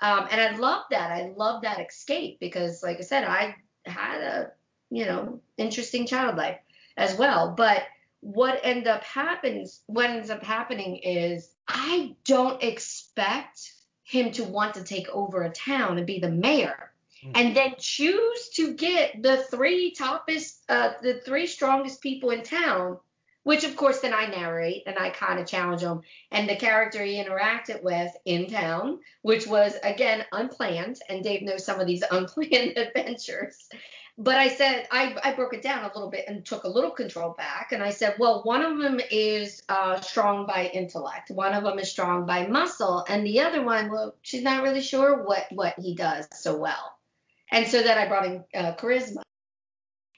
Um, and I love that. I love that escape because, like I said, I had a, you know, interesting child life as well. But what end up happens, what ends up happening is I don't expect him to want to take over a town and be the mayor. Hmm. And then choose to get the three toppest, uh, the three strongest people in town, which of course then I narrate and I kind of challenge him and the character he interacted with in town, which was again unplanned, and Dave knows some of these unplanned adventures. But I said I, I broke it down a little bit and took a little control back, and I said, well, one of them is uh, strong by intellect, one of them is strong by muscle, and the other one, well, she's not really sure what what he does so well, and so then I brought in uh, charisma,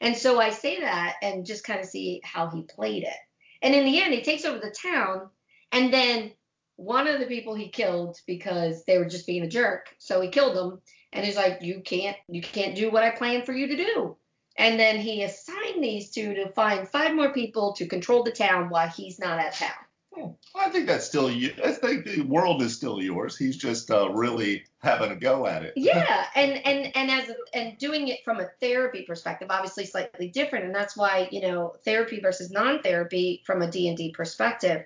and so I say that and just kind of see how he played it, and in the end, he takes over the town and then one of the people he killed because they were just being a jerk. So he killed them and he's like, You can't you can't do what I planned for you to do. And then he assigned these two to find five more people to control the town while he's not at town. Hmm. I think that's still you. I think the world is still yours. He's just uh, really having a go at it. Yeah, and and and as and doing it from a therapy perspective, obviously slightly different, and that's why you know therapy versus non-therapy from a D and D perspective.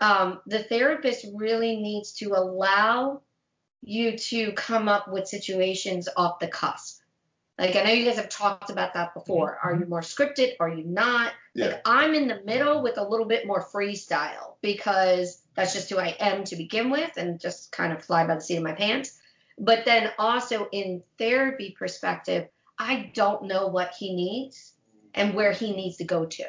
Um, the therapist really needs to allow you to come up with situations off the cusp. Like I know you guys have talked about that mm-hmm. before. Are you mm-hmm. more scripted? Are you not? Yeah. Like I'm in the middle with a little bit more freestyle because that's just who I am to begin with and just kind of fly by the seat of my pants. But then also in therapy perspective, I don't know what he needs and where he needs to go to.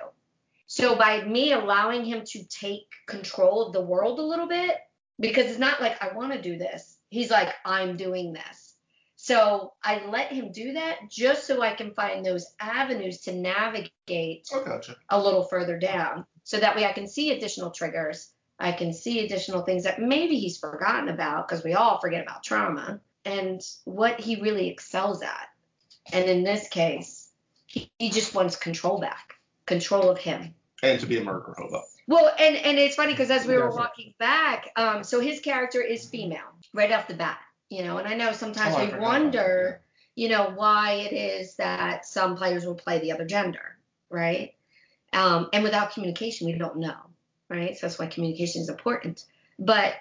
So by me allowing him to take control of the world a little bit, because it's not like I want to do this. He's like, I'm doing this. So I let him do that just so I can find those avenues to navigate I gotcha. a little further down. So that way I can see additional triggers. I can see additional things that maybe he's forgotten about because we all forget about trauma and what he really excels at. And in this case, he, he just wants control back, control of him. And to be a murder hobo. Well, and and it's funny because as we were walking back, um, so his character is female right off the bat, you know, and I know sometimes Oh, we wonder, you know, why it is that some players will play the other gender, right? Um, and without communication, we don't know, right? So that's why communication is important. But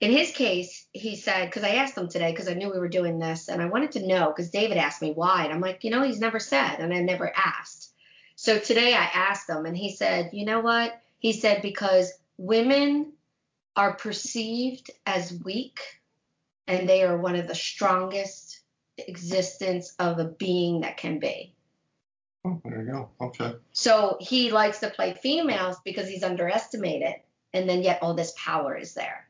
in his case, he said, because I asked him today, because I knew we were doing this, and I wanted to know, because David asked me why, and I'm like, you know, he's never said, and I never asked. So today I asked him, and he said, you know what? He said, because women are perceived as weak, and they are one of the strongest existence of a being that can be. Oh, there you go. Okay. So he likes to play females because he's underestimated, and then yet all this power is there,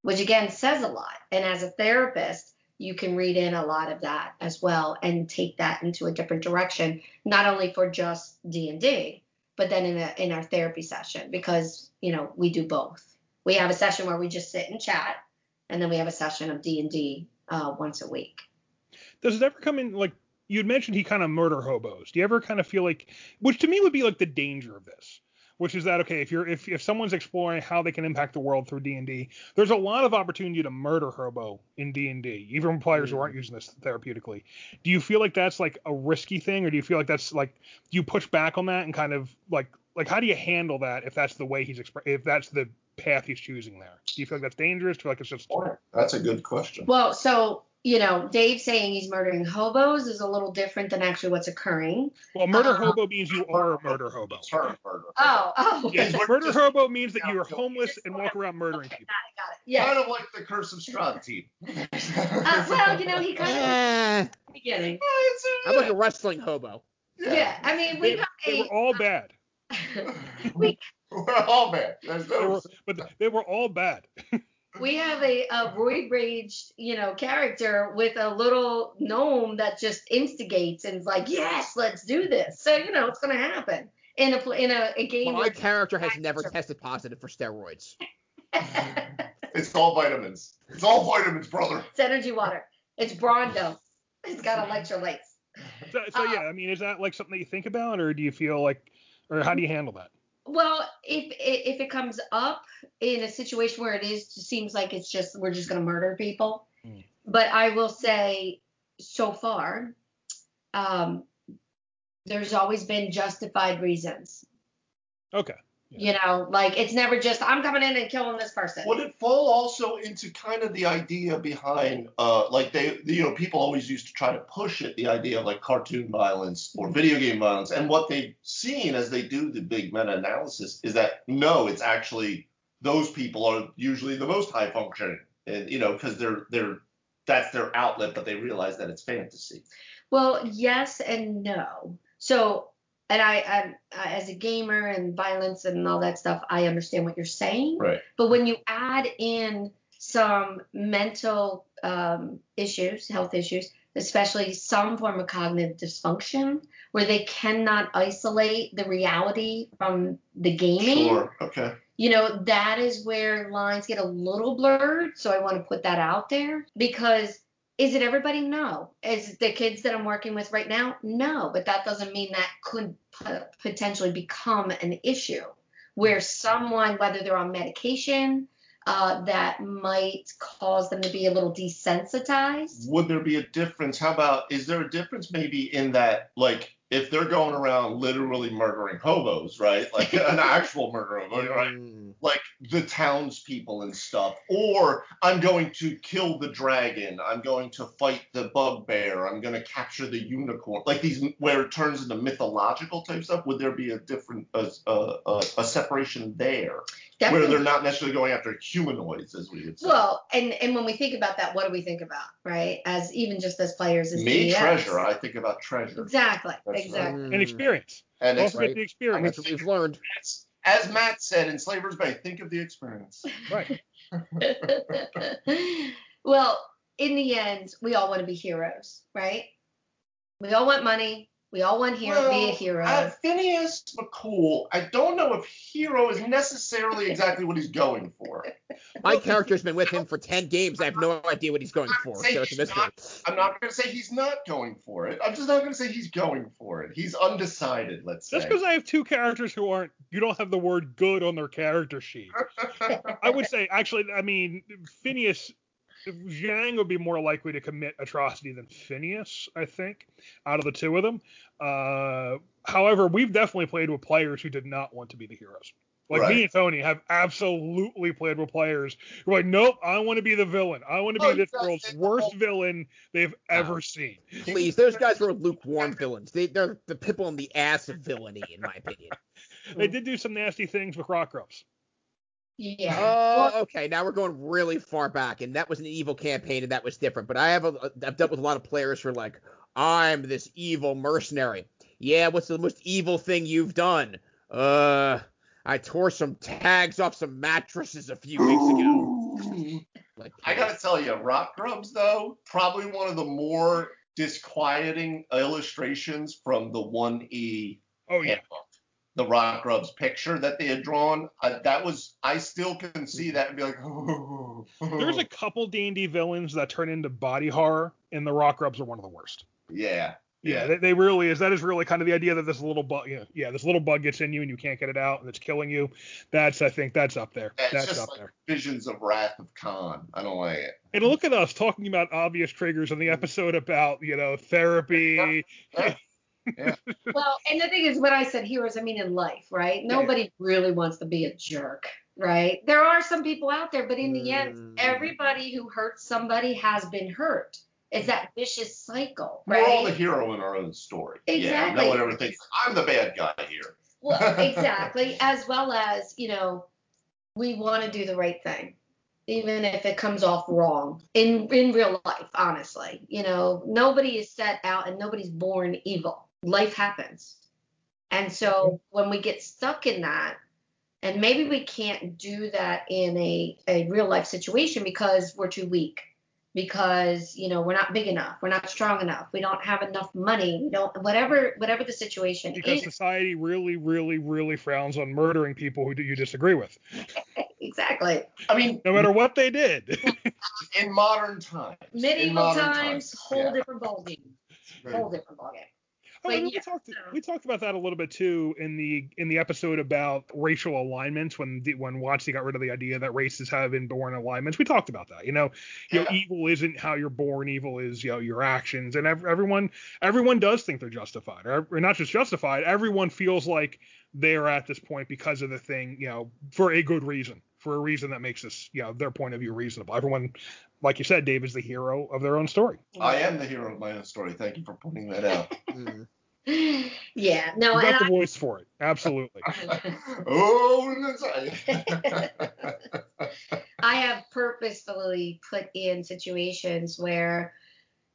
which again says a lot. And as a therapist, you can read in a lot of that as well and take that into a different direction, not only for just D and D, but then in a in our therapy session because you know we do both. We have a session where we just sit and chat, and then we have a session of D and D uh, once a week. Does it ever come in like you'd mentioned he kind of murder hobos? Do you ever kind of feel like, which to me would be like the danger of this? which is that okay? If you're if if someone's exploring how they can impact the world through D and D, there's a lot of opportunity to murder hobo in D and D, even players who aren't using this therapeutically. Do you feel like that's like a risky thing, or do you feel like that's like do you push back on that and kind of like like how do you handle that if that's the way he's exp- if that's the path he's choosing there? Do you feel like that's dangerous? Do you feel like it's just That's a good question. Well, so you know, Dave saying he's murdering hobos is a little different than actually what's occurring. well, murder Uh, hobo means you are a murder hobo. Term murder. Oh, oh. Yes, We're murder just- hobo means that you are homeless and walk around murdering Okay, people. got it, got it. Yeah. Kind of like the Curse of Strahd team. Uh, well, you know, he kind of Eh, beginning. I'm like a wrestling hobo. Yeah. I mean, we They, have they were all bad. we We're all bad. There's They no. were, but they were all bad. we have a, a roid raged, you know, character with a little gnome that just instigates and is like, yes, let's do this. So you know, it's gonna happen in a pl- in a, a game. My character has never tested positive for steroids. It's all vitamins. It's all vitamins, brother. it's energy water. It's Brawndo. It's got electrolytes. So, so Uh, yeah, I mean, is that like something that you think about, or do you feel like, or how do you handle that? Well, if if it comes up in a situation where it is seems like it's just we're just gonna murder people, Mm. but I will say so far, um, there's always been justified reasons. Okay. You know, like it's never just I'm coming in and killing this person. Would it fall also into kind of the idea behind, uh, like they, you know, people always used to try to push it, the idea of like cartoon violence or video game violence, and what they've seen as they do the big meta-analysis is that no, it's actually those people are usually the most high functioning, and you know, because they're they're that's their outlet, but they realize that it's fantasy. Well, yes and no. So, and I, I, I, as a gamer and violence and all that stuff, I understand what you're saying. Right. But when you add in some mental um, issues, health issues, especially some form of cognitive dysfunction, where they cannot isolate the reality from the gaming, Sure. Okay. you know, that is where lines get a little blurred. So I want to put that out there because is it everybody? No. Is the kids that I'm working with right now? No. But that doesn't mean that could potentially become an issue where someone, whether they're on medication, uh, that might cause them to be a little desensitized. would there be a difference? How about is there a difference maybe in that like if they're going around literally murdering hobos, right? Like an actual murder of right? Like the townspeople and stuff, or I'm going to kill the dragon, I'm going to fight the bugbear, I'm going to capture the unicorn, like these where it turns into mythological type stuff. Would there be a different a, a, a, a separation there, where they're not necessarily going after humanoids, as we would say? Well, and and when we think about that, what do we think about, right? As even just as players, as me DMs. treasure, I think about treasure. Exactly. That's right. exactly. And experience. And Don't it's forget right. the That's experience. what we've learned. As, as Matt said in Slaver's Bay, think of the experience. Right. well, in the end, we all want to be heroes, right? We all want money. We all want hero, be a hero. Uh, Phineas McCool, I don't know if hero is necessarily exactly what he's going for. My character's been with him for 10 games. I have no idea what he's going for. So it's a mystery. I'm not going to say he's not going for it. I'm just not going to say he's going for it. He's undecided, let's say. Just because I have two characters who aren't, you don't have the word good on their character sheet. I would say, actually, I mean, Phineas, Zhang would be more likely to commit atrocity than Phineas, I think, out of the two of them. Uh, however, we've definitely played with players who did not want to be the heroes. Like Right. me and Tony have absolutely played with players who are like, nope, I want to be the villain. I want to be Oh, this world's worst villain they've ever seen. Please, those guys were lukewarm villains. They, they're the people in the ass of villainy, in my opinion. They did do some nasty things with rock grubs. Yeah. Oh, okay. Now we're going really far back, and that was an evil campaign, and that was different. But I have a, I've dealt with a lot of players who are like, I'm this evil mercenary. Yeah, what's the most evil thing you've done? Uh, I tore some tags off some mattresses a few weeks ago. Like, I gotta tell you, Rock Grubs though, probably one of the more disquieting illustrations from the one E Oh yeah. handbook. The Rock Grubs picture that they had drawn, uh, that was I still can see that and be like, There's a couple D&D villains that turn into body horror, and the rock grubs are one of the worst. yeah, Yeah, they, they really is. That is really kind of the idea that this little bug, yeah, yeah, this little bug gets in you and you can't get it out and it's killing you. That's, I think, that's up there. It's that's up like there. visions of Wrath of Khan. I don't like it. And look at us talking about obvious triggers in the episode about, you know, therapy. Yeah. Well, and the thing is, when I said heroes, I mean in life, right? Nobody really wants to be a jerk, right? There are some people out there, but in the Mm. end, everybody who hurts somebody has been hurt. It's that vicious cycle, right? We're all the hero in our own story. Yeah, Exactly. no one ever thinks I'm the bad guy here. Well, exactly. As well as, you know, we want to do the right thing, even if it comes off wrong in in real life. Honestly, you know, nobody is set out and nobody's born evil. Life happens, and so when we get stuck in that, and maybe we can't do that in a a real life situation because we're too weak. Because you know we're not big enough, we're not strong enough, we don't have enough money, we don't whatever whatever the situation Because is. society really, really, really frowns on murdering people who you disagree with, Exactly. I mean, no matter what they did. in modern times. in medieval modern times, whole yeah. different ballgame. Whole different ballgame. Oh, But and we yeah, talked so- we talked about that a little bit too in the in the episode about racial alignments when the, when WotC got rid of the idea that races have inborn alignments. We talked about that. You know, you know, evil isn't how you're born. Evil is you know your actions, and ev- everyone everyone does think they're justified, or, or not just justified. Everyone feels like they're at this point because of the thing, you know, for a good reason, for a reason that makes this you know their point of view reasonable. Everyone, like you said, Dave is the hero of their own story. I am the hero of my own story. Thank you for pointing that out. Yeah, no, You and got the voice for it, absolutely. I, oh, let's. I have purposefully put in situations where,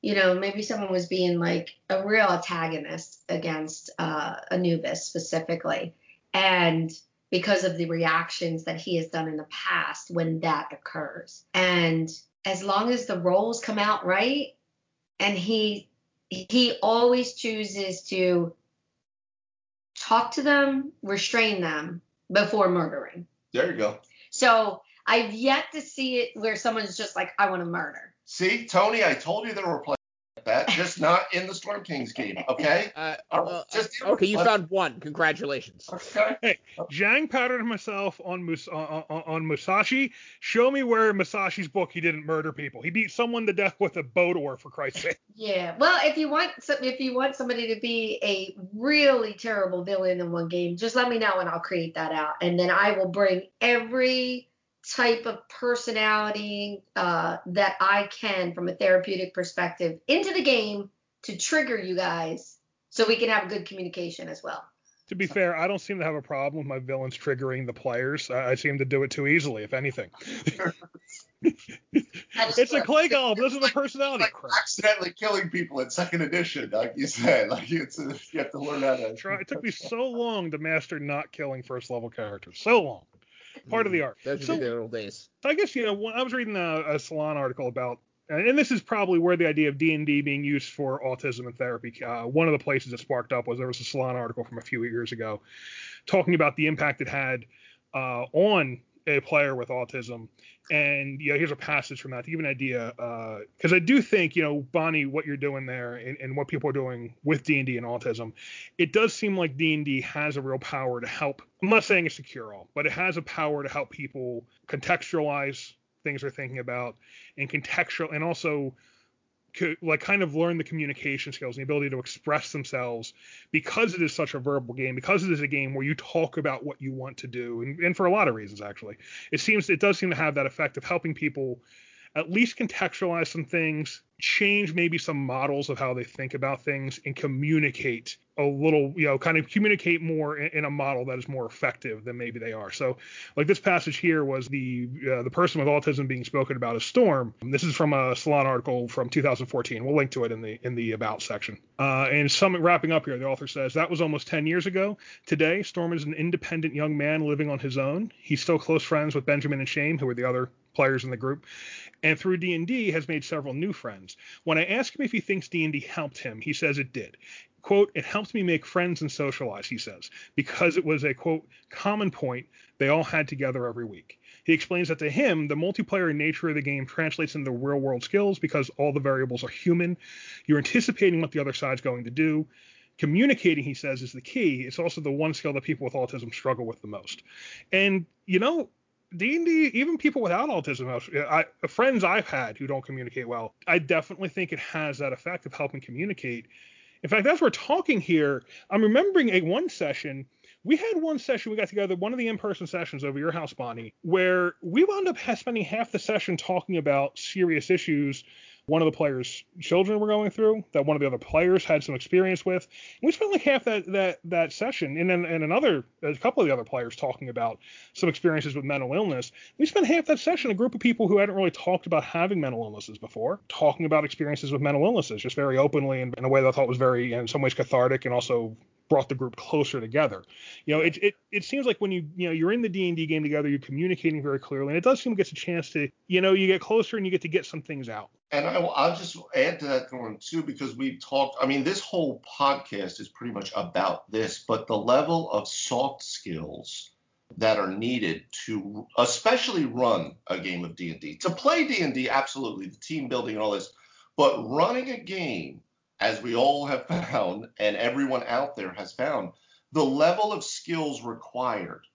you know, maybe someone was being like a real antagonist against uh, Anubis specifically, and because of the reactions that he has done in the past when that occurs, and as long as the rolls come out right, and he he always chooses to talk to them, restrain them before murdering. there you go. So I've yet to see it where someone's just like, I want to murder. See, Tony, I told you there were like that, just not in the Storm Kings game. Okay. Uh, All right, well, just- okay, you found one. Congratulations. Okay. Jang patterned himself on, Mus- on, on, on Musashi. Show me where in Musashi's book he didn't murder people. He beat someone to death with a boat oar, for Christ's sake. Yeah. Well, if you want some, if you want somebody to be a really terrible villain in one game, just let me know and I'll create that out, and then I will bring every type of personality uh, that I can from a therapeutic perspective into the game to trigger you guys so we can have good communication as well. To be fair, I don't seem to have a problem with my villains triggering the players. I, I seem to do it too easily, if anything. it's a clay golem. This is a personality. Like Crap. accidentally killing people in second edition, like you said. Like it's a, you have to learn how to. Try, it took me so long to master not killing first level characters. So long. Part of the art. Those So- the old days. So I guess you know when I was reading a, a Salon article about, and this is probably where the idea of D and D being used for autism and therapy. Uh, one of the places it sparked up was there was a Salon article from a few years ago, talking about the impact it had uh, on a player with autism. And yeah, here's a passage from that to give an idea, uh, because I do think you know Bonnie, what you're doing there and, and what people are doing with D and D and autism, it does seem like D and D has a real power to help. I'm not saying it's a cure all, but it has a power to help people contextualize things they're thinking about and contextual and also like kind of learn the communication skills and the ability to express themselves because it is such a verbal game because it is a game where you talk about what you want to do and, and for a lot of reasons actually. It seems it does seem to have that effect of helping people at least contextualize some things change maybe some models of how they think about things and communicate a little you know kind of communicate more in, in a model that is more effective than maybe they are so like this passage here was the uh, the person with autism being spoken about as Storm. This is from a Salon article from 2014. We'll link to it in the in the about section. Uh, and some wrapping up here, the author says that was almost 10 years ago. Today, Storm is an independent young man living on his own. He's still close friends with Benjamin and Shane, who are the other players in the group, and through D&D has made several new friends. When I ask him if he thinks D&D helped him, he says it did. Quote, it helped me make friends and socialize, he says, because it was a quote, common point they all had together every week. He explains that to him, the multiplayer nature of the game translates into real world skills because all the variables are human. You're anticipating what the other side's going to do. Communicating, he says, is the key. It's also the one skill that people with autism struggle with the most. And, you know, D&D, even people without autism, I, friends I've had who don't communicate well, I definitely think it has that effect of helping communicate. In fact, as we're talking here, I'm remembering a one session. We had one session, we got together, one of the in-person sessions over your house, Bonnie, where we wound up spending half the session talking about serious issues one of the players' children were going through, that one of the other players had some experience with. And we spent like half that that that session, and then and another a couple of the other players talking about some experiences with mental illness. We spent half that session a group of people who hadn't really talked about having mental illnesses before, talking about experiences with mental illnesses, just very openly and in a way that I thought was very, in some ways, cathartic and also brought the group closer together. You know, it, it it seems like when you you know you're in the D and D game together, you're communicating very clearly, and it does seem to get a chance to you know you get closer and you get to get some things out. And I, will just add to that, one too, because we've talked. I mean, this whole podcast is pretty much about this, but the level of soft skills that are needed to, especially run a game of D&D, to play D&D, absolutely, the team building and all this, but running a game, as we all have found, and everyone out there has found, the level of skills required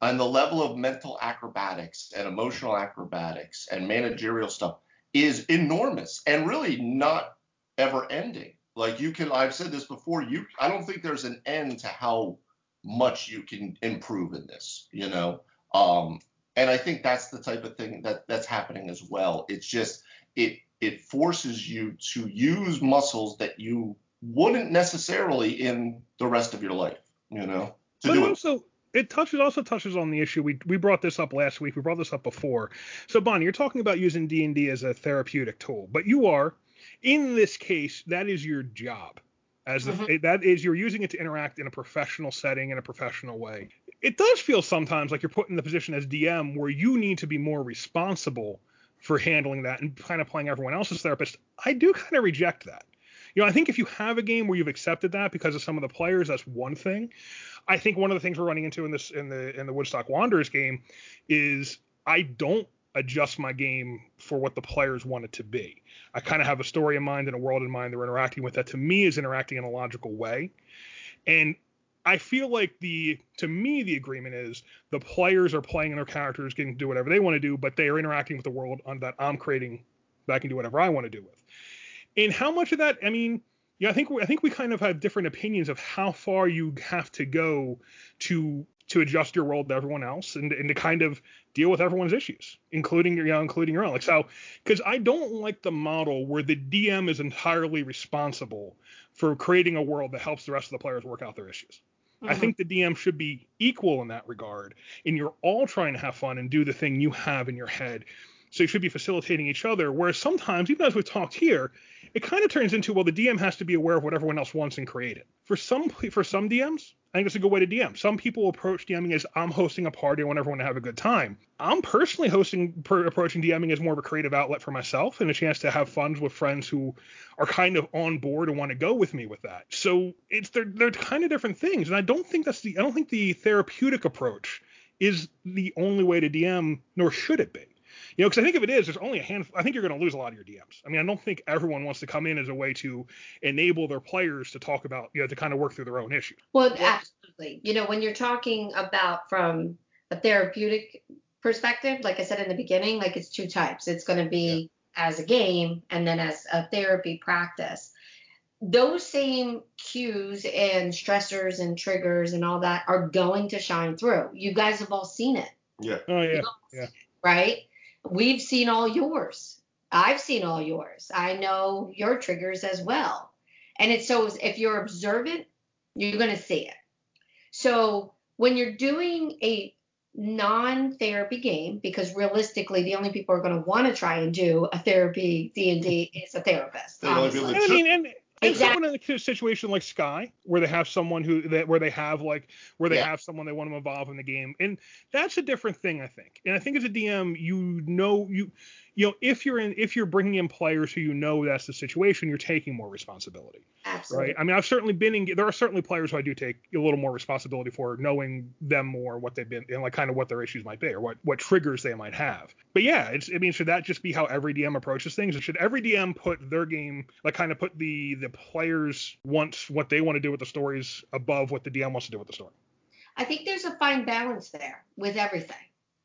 and the level of mental acrobatics and emotional acrobatics and managerial stuff is enormous and really not ever ending. Like you can, I've said this before, you, I don't think there's an end to how much you can improve in this, you know? Um, and I think that's the type of thing that that's happening as well. It's just, it, it forces you to use muscles that you wouldn't necessarily in the rest of your life, you know? To but also, it touches also touches on the issue we we brought this up last week. We brought this up before. So Bonnie, you're talking about using D and D as a therapeutic tool, but you are in this case that is your job. As the, mm-hmm. that is, you're using it to interact in a professional setting in a professional way. It does feel sometimes like you're put in the position as DM where you need to be more responsible for handling that and kind of playing everyone else's therapist. I do kind of reject that. You know, I think if you have a game where you've accepted that because of some of the players, that's one thing. I think one of the things we're running into in this in the in the Woodstock Wanderers game is I don't adjust my game for what the players want it to be. I kind of have a story in mind and a world in mind they're interacting with that to me is interacting in a logical way. And I feel like the to me the agreement is the players are playing their characters, getting to do whatever they want to do, but they are interacting with the world on that I'm creating that I can do whatever I want to do with. And how much of that, I mean, yeah, I think I think we kind of have different opinions of how far you have to go to to adjust your world to everyone else and, and to kind of deal with everyone's issues, including your you know, including your own. Like so, because I don't like the model where the DM is entirely responsible for creating a world that helps the rest of the players work out their issues. I think the DM should be equal in that regard, and you're all trying to have fun and do the thing you have in your head. So you should be facilitating each other. Whereas sometimes, even as we've talked here, it kind of turns into well, the DM has to be aware of what everyone else wants and create it. For some for some DMs, I think it's a good way to DM. Some people approach DMing as I'm hosting a party, I want everyone to have a good time. I'm personally hosting per, approaching DMing as more of a creative outlet for myself and a chance to have fun with friends who are kind of on board and want to go with me with that. So it's they're they're kind of different things, and I don't think that's the I don't think the therapeutic approach is the only way to DM, nor should it be. You know, because I think if it is, there's only a handful. I think you're going to lose a lot of your DMs. I mean, I don't think everyone wants to come in as a way to enable their players to talk about, you know, to kind of work through their own issues. Well, absolutely. You know, when you're talking about from a therapeutic perspective, like I said in the beginning, like it's two types. It's going to be yeah. as a game and then as a therapy practice. Those same cues and stressors and triggers and all that are going to shine through. You guys have all seen it. Yeah. Oh yeah. Yeah. Right? We've seen all yours. I've seen all yours. I know your triggers as well. And it's so if you're observant, you're going to see it. So when you're doing a non-therapy game, because realistically, the only people who are going to want to try and do a therapy D and D is a therapist. I mean, and exactly. someone in a situation like Sky, where they have someone who that where they have like where they yeah. have someone they want to involve in the game, and that's a different thing, I think. And I think as a DM, you know you you know, if you're in, if you're bringing in players who you know that's the situation, you're taking more responsibility. Absolutely. Right. I mean, I've certainly been in. There are certainly players who I do take a little more responsibility for, knowing them more, what they've been, and like kind of what their issues might be, or what what triggers they might have. But yeah, it's. I mean, should that just be how every DM approaches things? Or should every DM put their game, like, kind of put the the players wants what they want to do with the stories above what the DM wants to do with the story? I think there's a fine balance there with everything.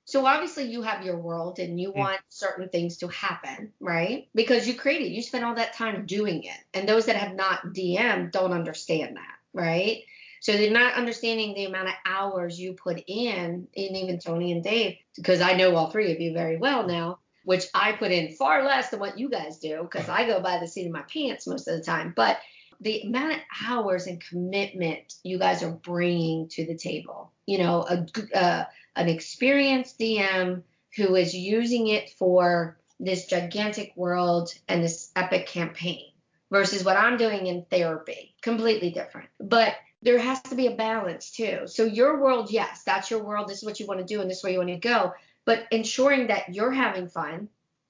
So obviously you have your world and you Mm. want certain things to happen, right? Because you created, you spent all that time doing it. And those that have not DM don't understand that, right? So they're not understanding the amount of hours you put in, and even Tony and Dave, because I know all three of you very well now, which I put in far less than what you guys do, because I go by the seat of my pants most of the time. But the amount of hours and commitment you guys are bringing to the table, you know, a, uh, an experienced DM who is using it for this gigantic world and this epic campaign versus what I'm doing in therapy. Completely different. But there has to be a balance too. So your world, yes, that's your world. This is what you want to do and this is where you want to go. But ensuring that you're having fun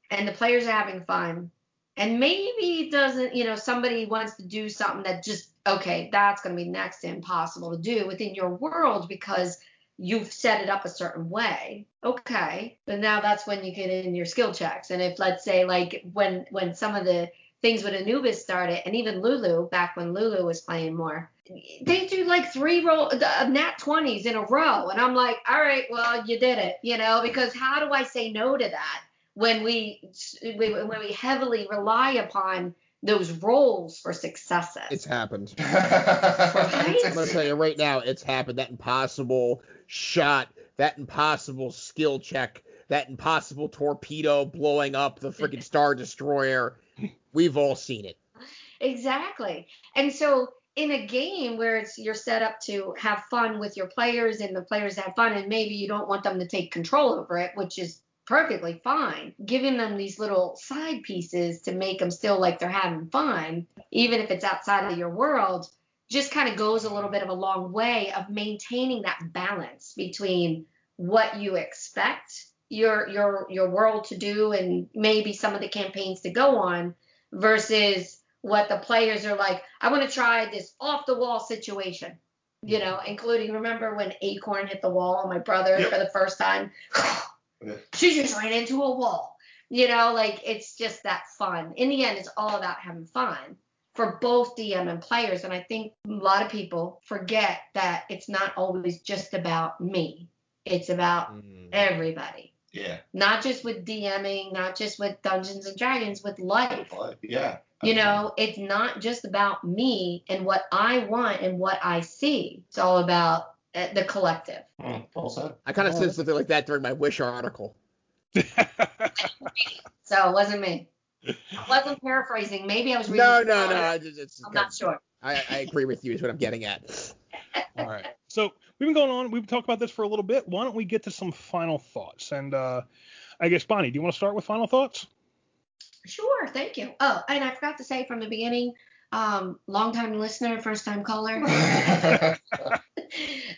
and the players are having fun. And maybe it doesn't, you know, somebody wants to do something that just, okay, that's going to be next to impossible to do within your world because you've set it up a certain way. Okay. But now that's when you get in your skill checks. And if let's say like when when some of the things with Anubis started and even Lulu back when Lulu was playing more, they do like three roll uh, nat 20s in a row and I'm like, "All right, well, you did it." You know, because how do I say no to that when we when we heavily rely upon those rolls for successes? It's happened. Right? I'm gonna tell you right now, it's happened. That impossible shot, that impossible skill check, that impossible torpedo blowing up the freaking Star Destroyer. We've all seen it. Exactly. And so in a game where it's you're set up to have fun with your players and the players have fun and maybe you don't want them to take control over it, which is perfectly fine. Giving them these little side pieces to make them still like they're having fun, even if it's outside of your world, just kind of goes a little bit of a long way of maintaining that balance between what you expect your your your world to do and maybe some of the campaigns to go on versus what the players are like i want to try this off the wall situation you know including remember when acorn hit the wall on my brother Yep. for the first time Yeah. she just ran into a wall you know like it's just that fun in the end it's all about having fun for both dm and players and i think a lot of people forget that it's not always just about me it's about mm. everybody yeah. not just with DMing, not just with Dungeons and Dragons, with life. But, yeah. You know, it's not just about me and what I want and what I see. It's all about uh, the collective. Well. I kind of said something like that during my Wish article. So it wasn't me. I wasn't paraphrasing. Maybe I was reading. No, no, no. I just, it's, I'm not sure. I, I agree with you. Is what I'm getting at. All right. So we've been going on. We've talked about this for a little bit. Why don't we get to some final thoughts? And uh, I guess Bonnie, do you want to start with final thoughts? Sure, thank you. Oh, and I forgot to say from the beginning, um, long time listener, first time caller.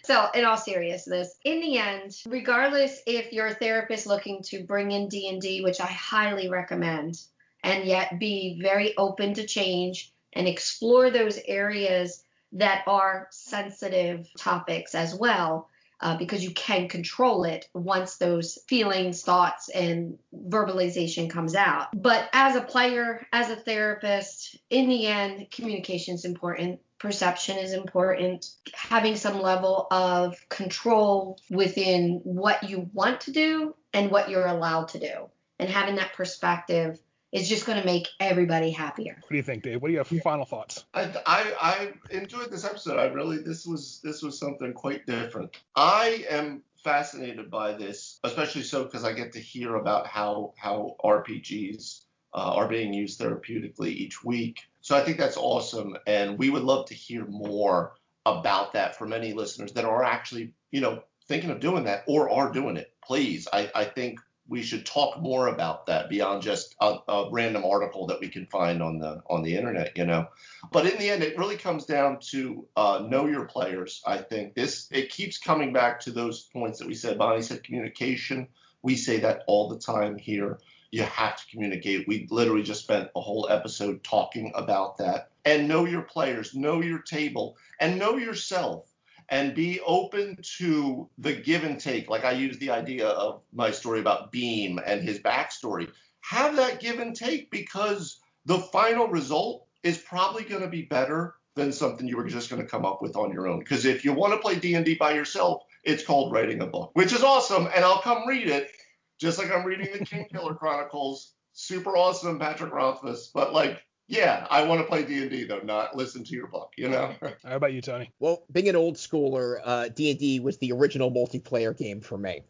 So, in all seriousness, in the end, regardless if you're a therapist looking to bring in D&D, which I highly recommend, and yet be very open to change and explore those areas that are sensitive topics as well, uh, because you can control it once those feelings, thoughts, and verbalization comes out. But as a player, as a therapist, in the end, communication is important. Perception is important. Having some level of control within what you want to do and what you're allowed to do, and having that perspective is just going to make everybody happier. What do you think, Dave? What are your have final thoughts? I, I I enjoyed this episode. I really this was this was something quite different. I am fascinated by this, especially so because I get to hear about how how RPGs uh, are being used therapeutically each week. So I think that's awesome, and we would love to hear more about that from any listeners that are actually you know thinking of doing that or are doing it. Please, I I think we should talk more about that beyond just a, a random article that we can find on the on the internet. You know. But in the end, it really comes down to uh, know your players. I think this it keeps coming back to those points that we said. Bonnie said communication. We say that all the time here. You have to communicate. We literally just spent a whole episode talking about that. And know your players, know your table, and know yourself and be open to the give and take. Like I used the idea of my story about Beam and his backstory. Have that give and take because the final result is probably going to be better than something you were just going to come up with on your own. Because if you want to play D&D by yourself, it's called writing a book, which is awesome, and I'll come read it, just like I'm reading the Kingkiller Chronicles. Super awesome, Patrick Rothfuss. But like, yeah, I want to play D&D though, not listen to your book. You know. How about you, Tony? Well, being an old schooler, uh, D&D was the original multiplayer game for me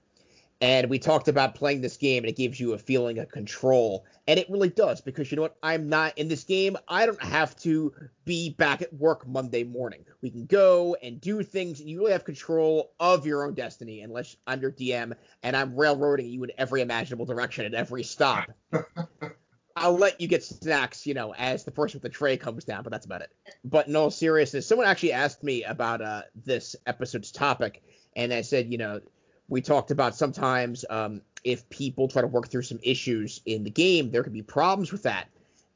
and we talked about playing this game and it gives you a feeling of control. And it really does because you know what? I'm not in this game. I don't have to be back at work monday morning. We can go and do things and you really have control of your own destiny unless i'm your dm and i'm railroading you in every imaginable direction at every stop. I'll let you get snacks, you know, as the person with the tray comes down, but that's about it. But in all seriousness, someone actually asked me about uh, this episode's topic, and I said, you know, we talked about sometimes um, if people try to work through some issues in the game, there could be problems with that.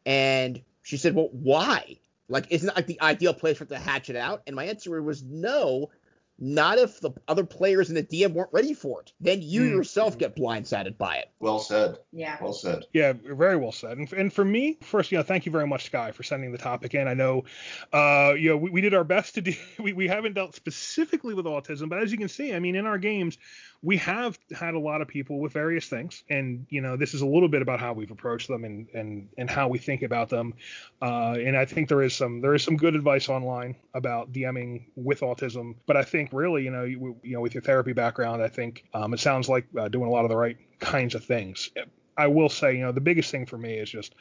And she said, well, why? Like, isn't that like the ideal place for it to hatch it out? And my answer was no, not if the other players in the DM weren't ready for it. Then you mm. yourself get blindsided by it. Well said. Yeah. Well said. Yeah, very well said. And, and for me, first, you know, thank you very much, Sky, for sending the topic in. I know, uh, you know, we, we did our best to do. We, we haven't dealt specifically with autism, but as you can see, I mean, in our games, we have had a lot of people with various things, and you know, this is a little bit about how we've approached them and and and how we think about them. Uh, and I think there is some there is some good advice online about DMing with autism, but I think really, you know, you, you know, with your therapy background, I think um, it sounds like uh, doing a lot of the right kinds of things. I will say, you know, the biggest thing for me is just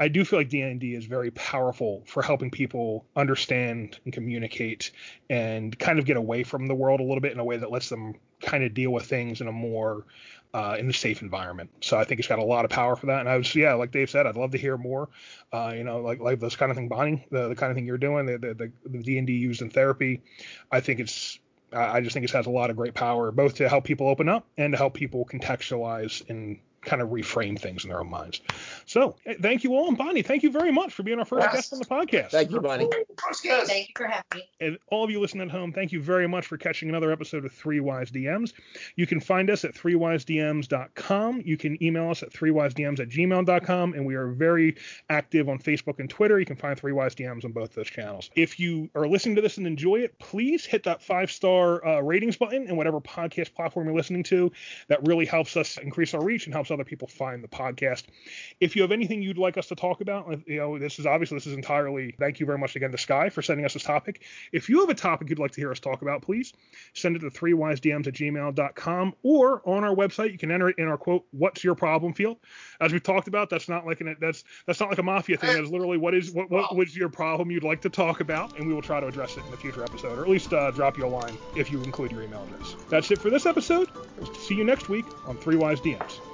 I do feel like D&D is very powerful for helping people understand and communicate and kind of get away from the world a little bit in a way that lets them kind of deal with things in a more uh, in a safe environment. So I think it's got a lot of power for that. And I was, yeah, like Dave said, I'd love to hear more. Uh, you know, like like this kind of thing, Bonnie, the, the kind of thing you're doing, the the, the D and D used in therapy. I think it's I just think it has a lot of great power, both to help people open up and to help people contextualize and kind of reframe things in their own minds. So thank you all, and Bonnie, thank you very much for being our first yes. guest on the podcast. Thank you, Bonnie. Thank you for having me. And all of you listening at home, thank you very much for catching another episode of Three Wise DMs. You can find us at threewisedms.com. You can email us at threewisedms at gmail.com, and we are very active on Facebook and Twitter. You can find Three Wise DMs on both those channels. If you are listening to this and enjoy it, please hit that five star uh, ratings button in whatever podcast platform you're listening to. That really helps us increase our reach and helps other people find the podcast. If you have anything you'd like us to talk about, uh, you know, this is obviously this is entirely. Thank you very much again to Sky for sending us this topic. If you have a topic you'd like to hear us talk about, please send it to threewisedms at gmail.com or on our website. You can enter it in our quote, "What's your problem?" field. As we've talked about, that's not like an that's that's not like a mafia thing. That's literally what is what what was your problem you'd like to talk about, and we will try to address it in a future episode, or at least uh, drop you a line if you include your email address. That's it for this episode. See you next week on Three Wise DMs.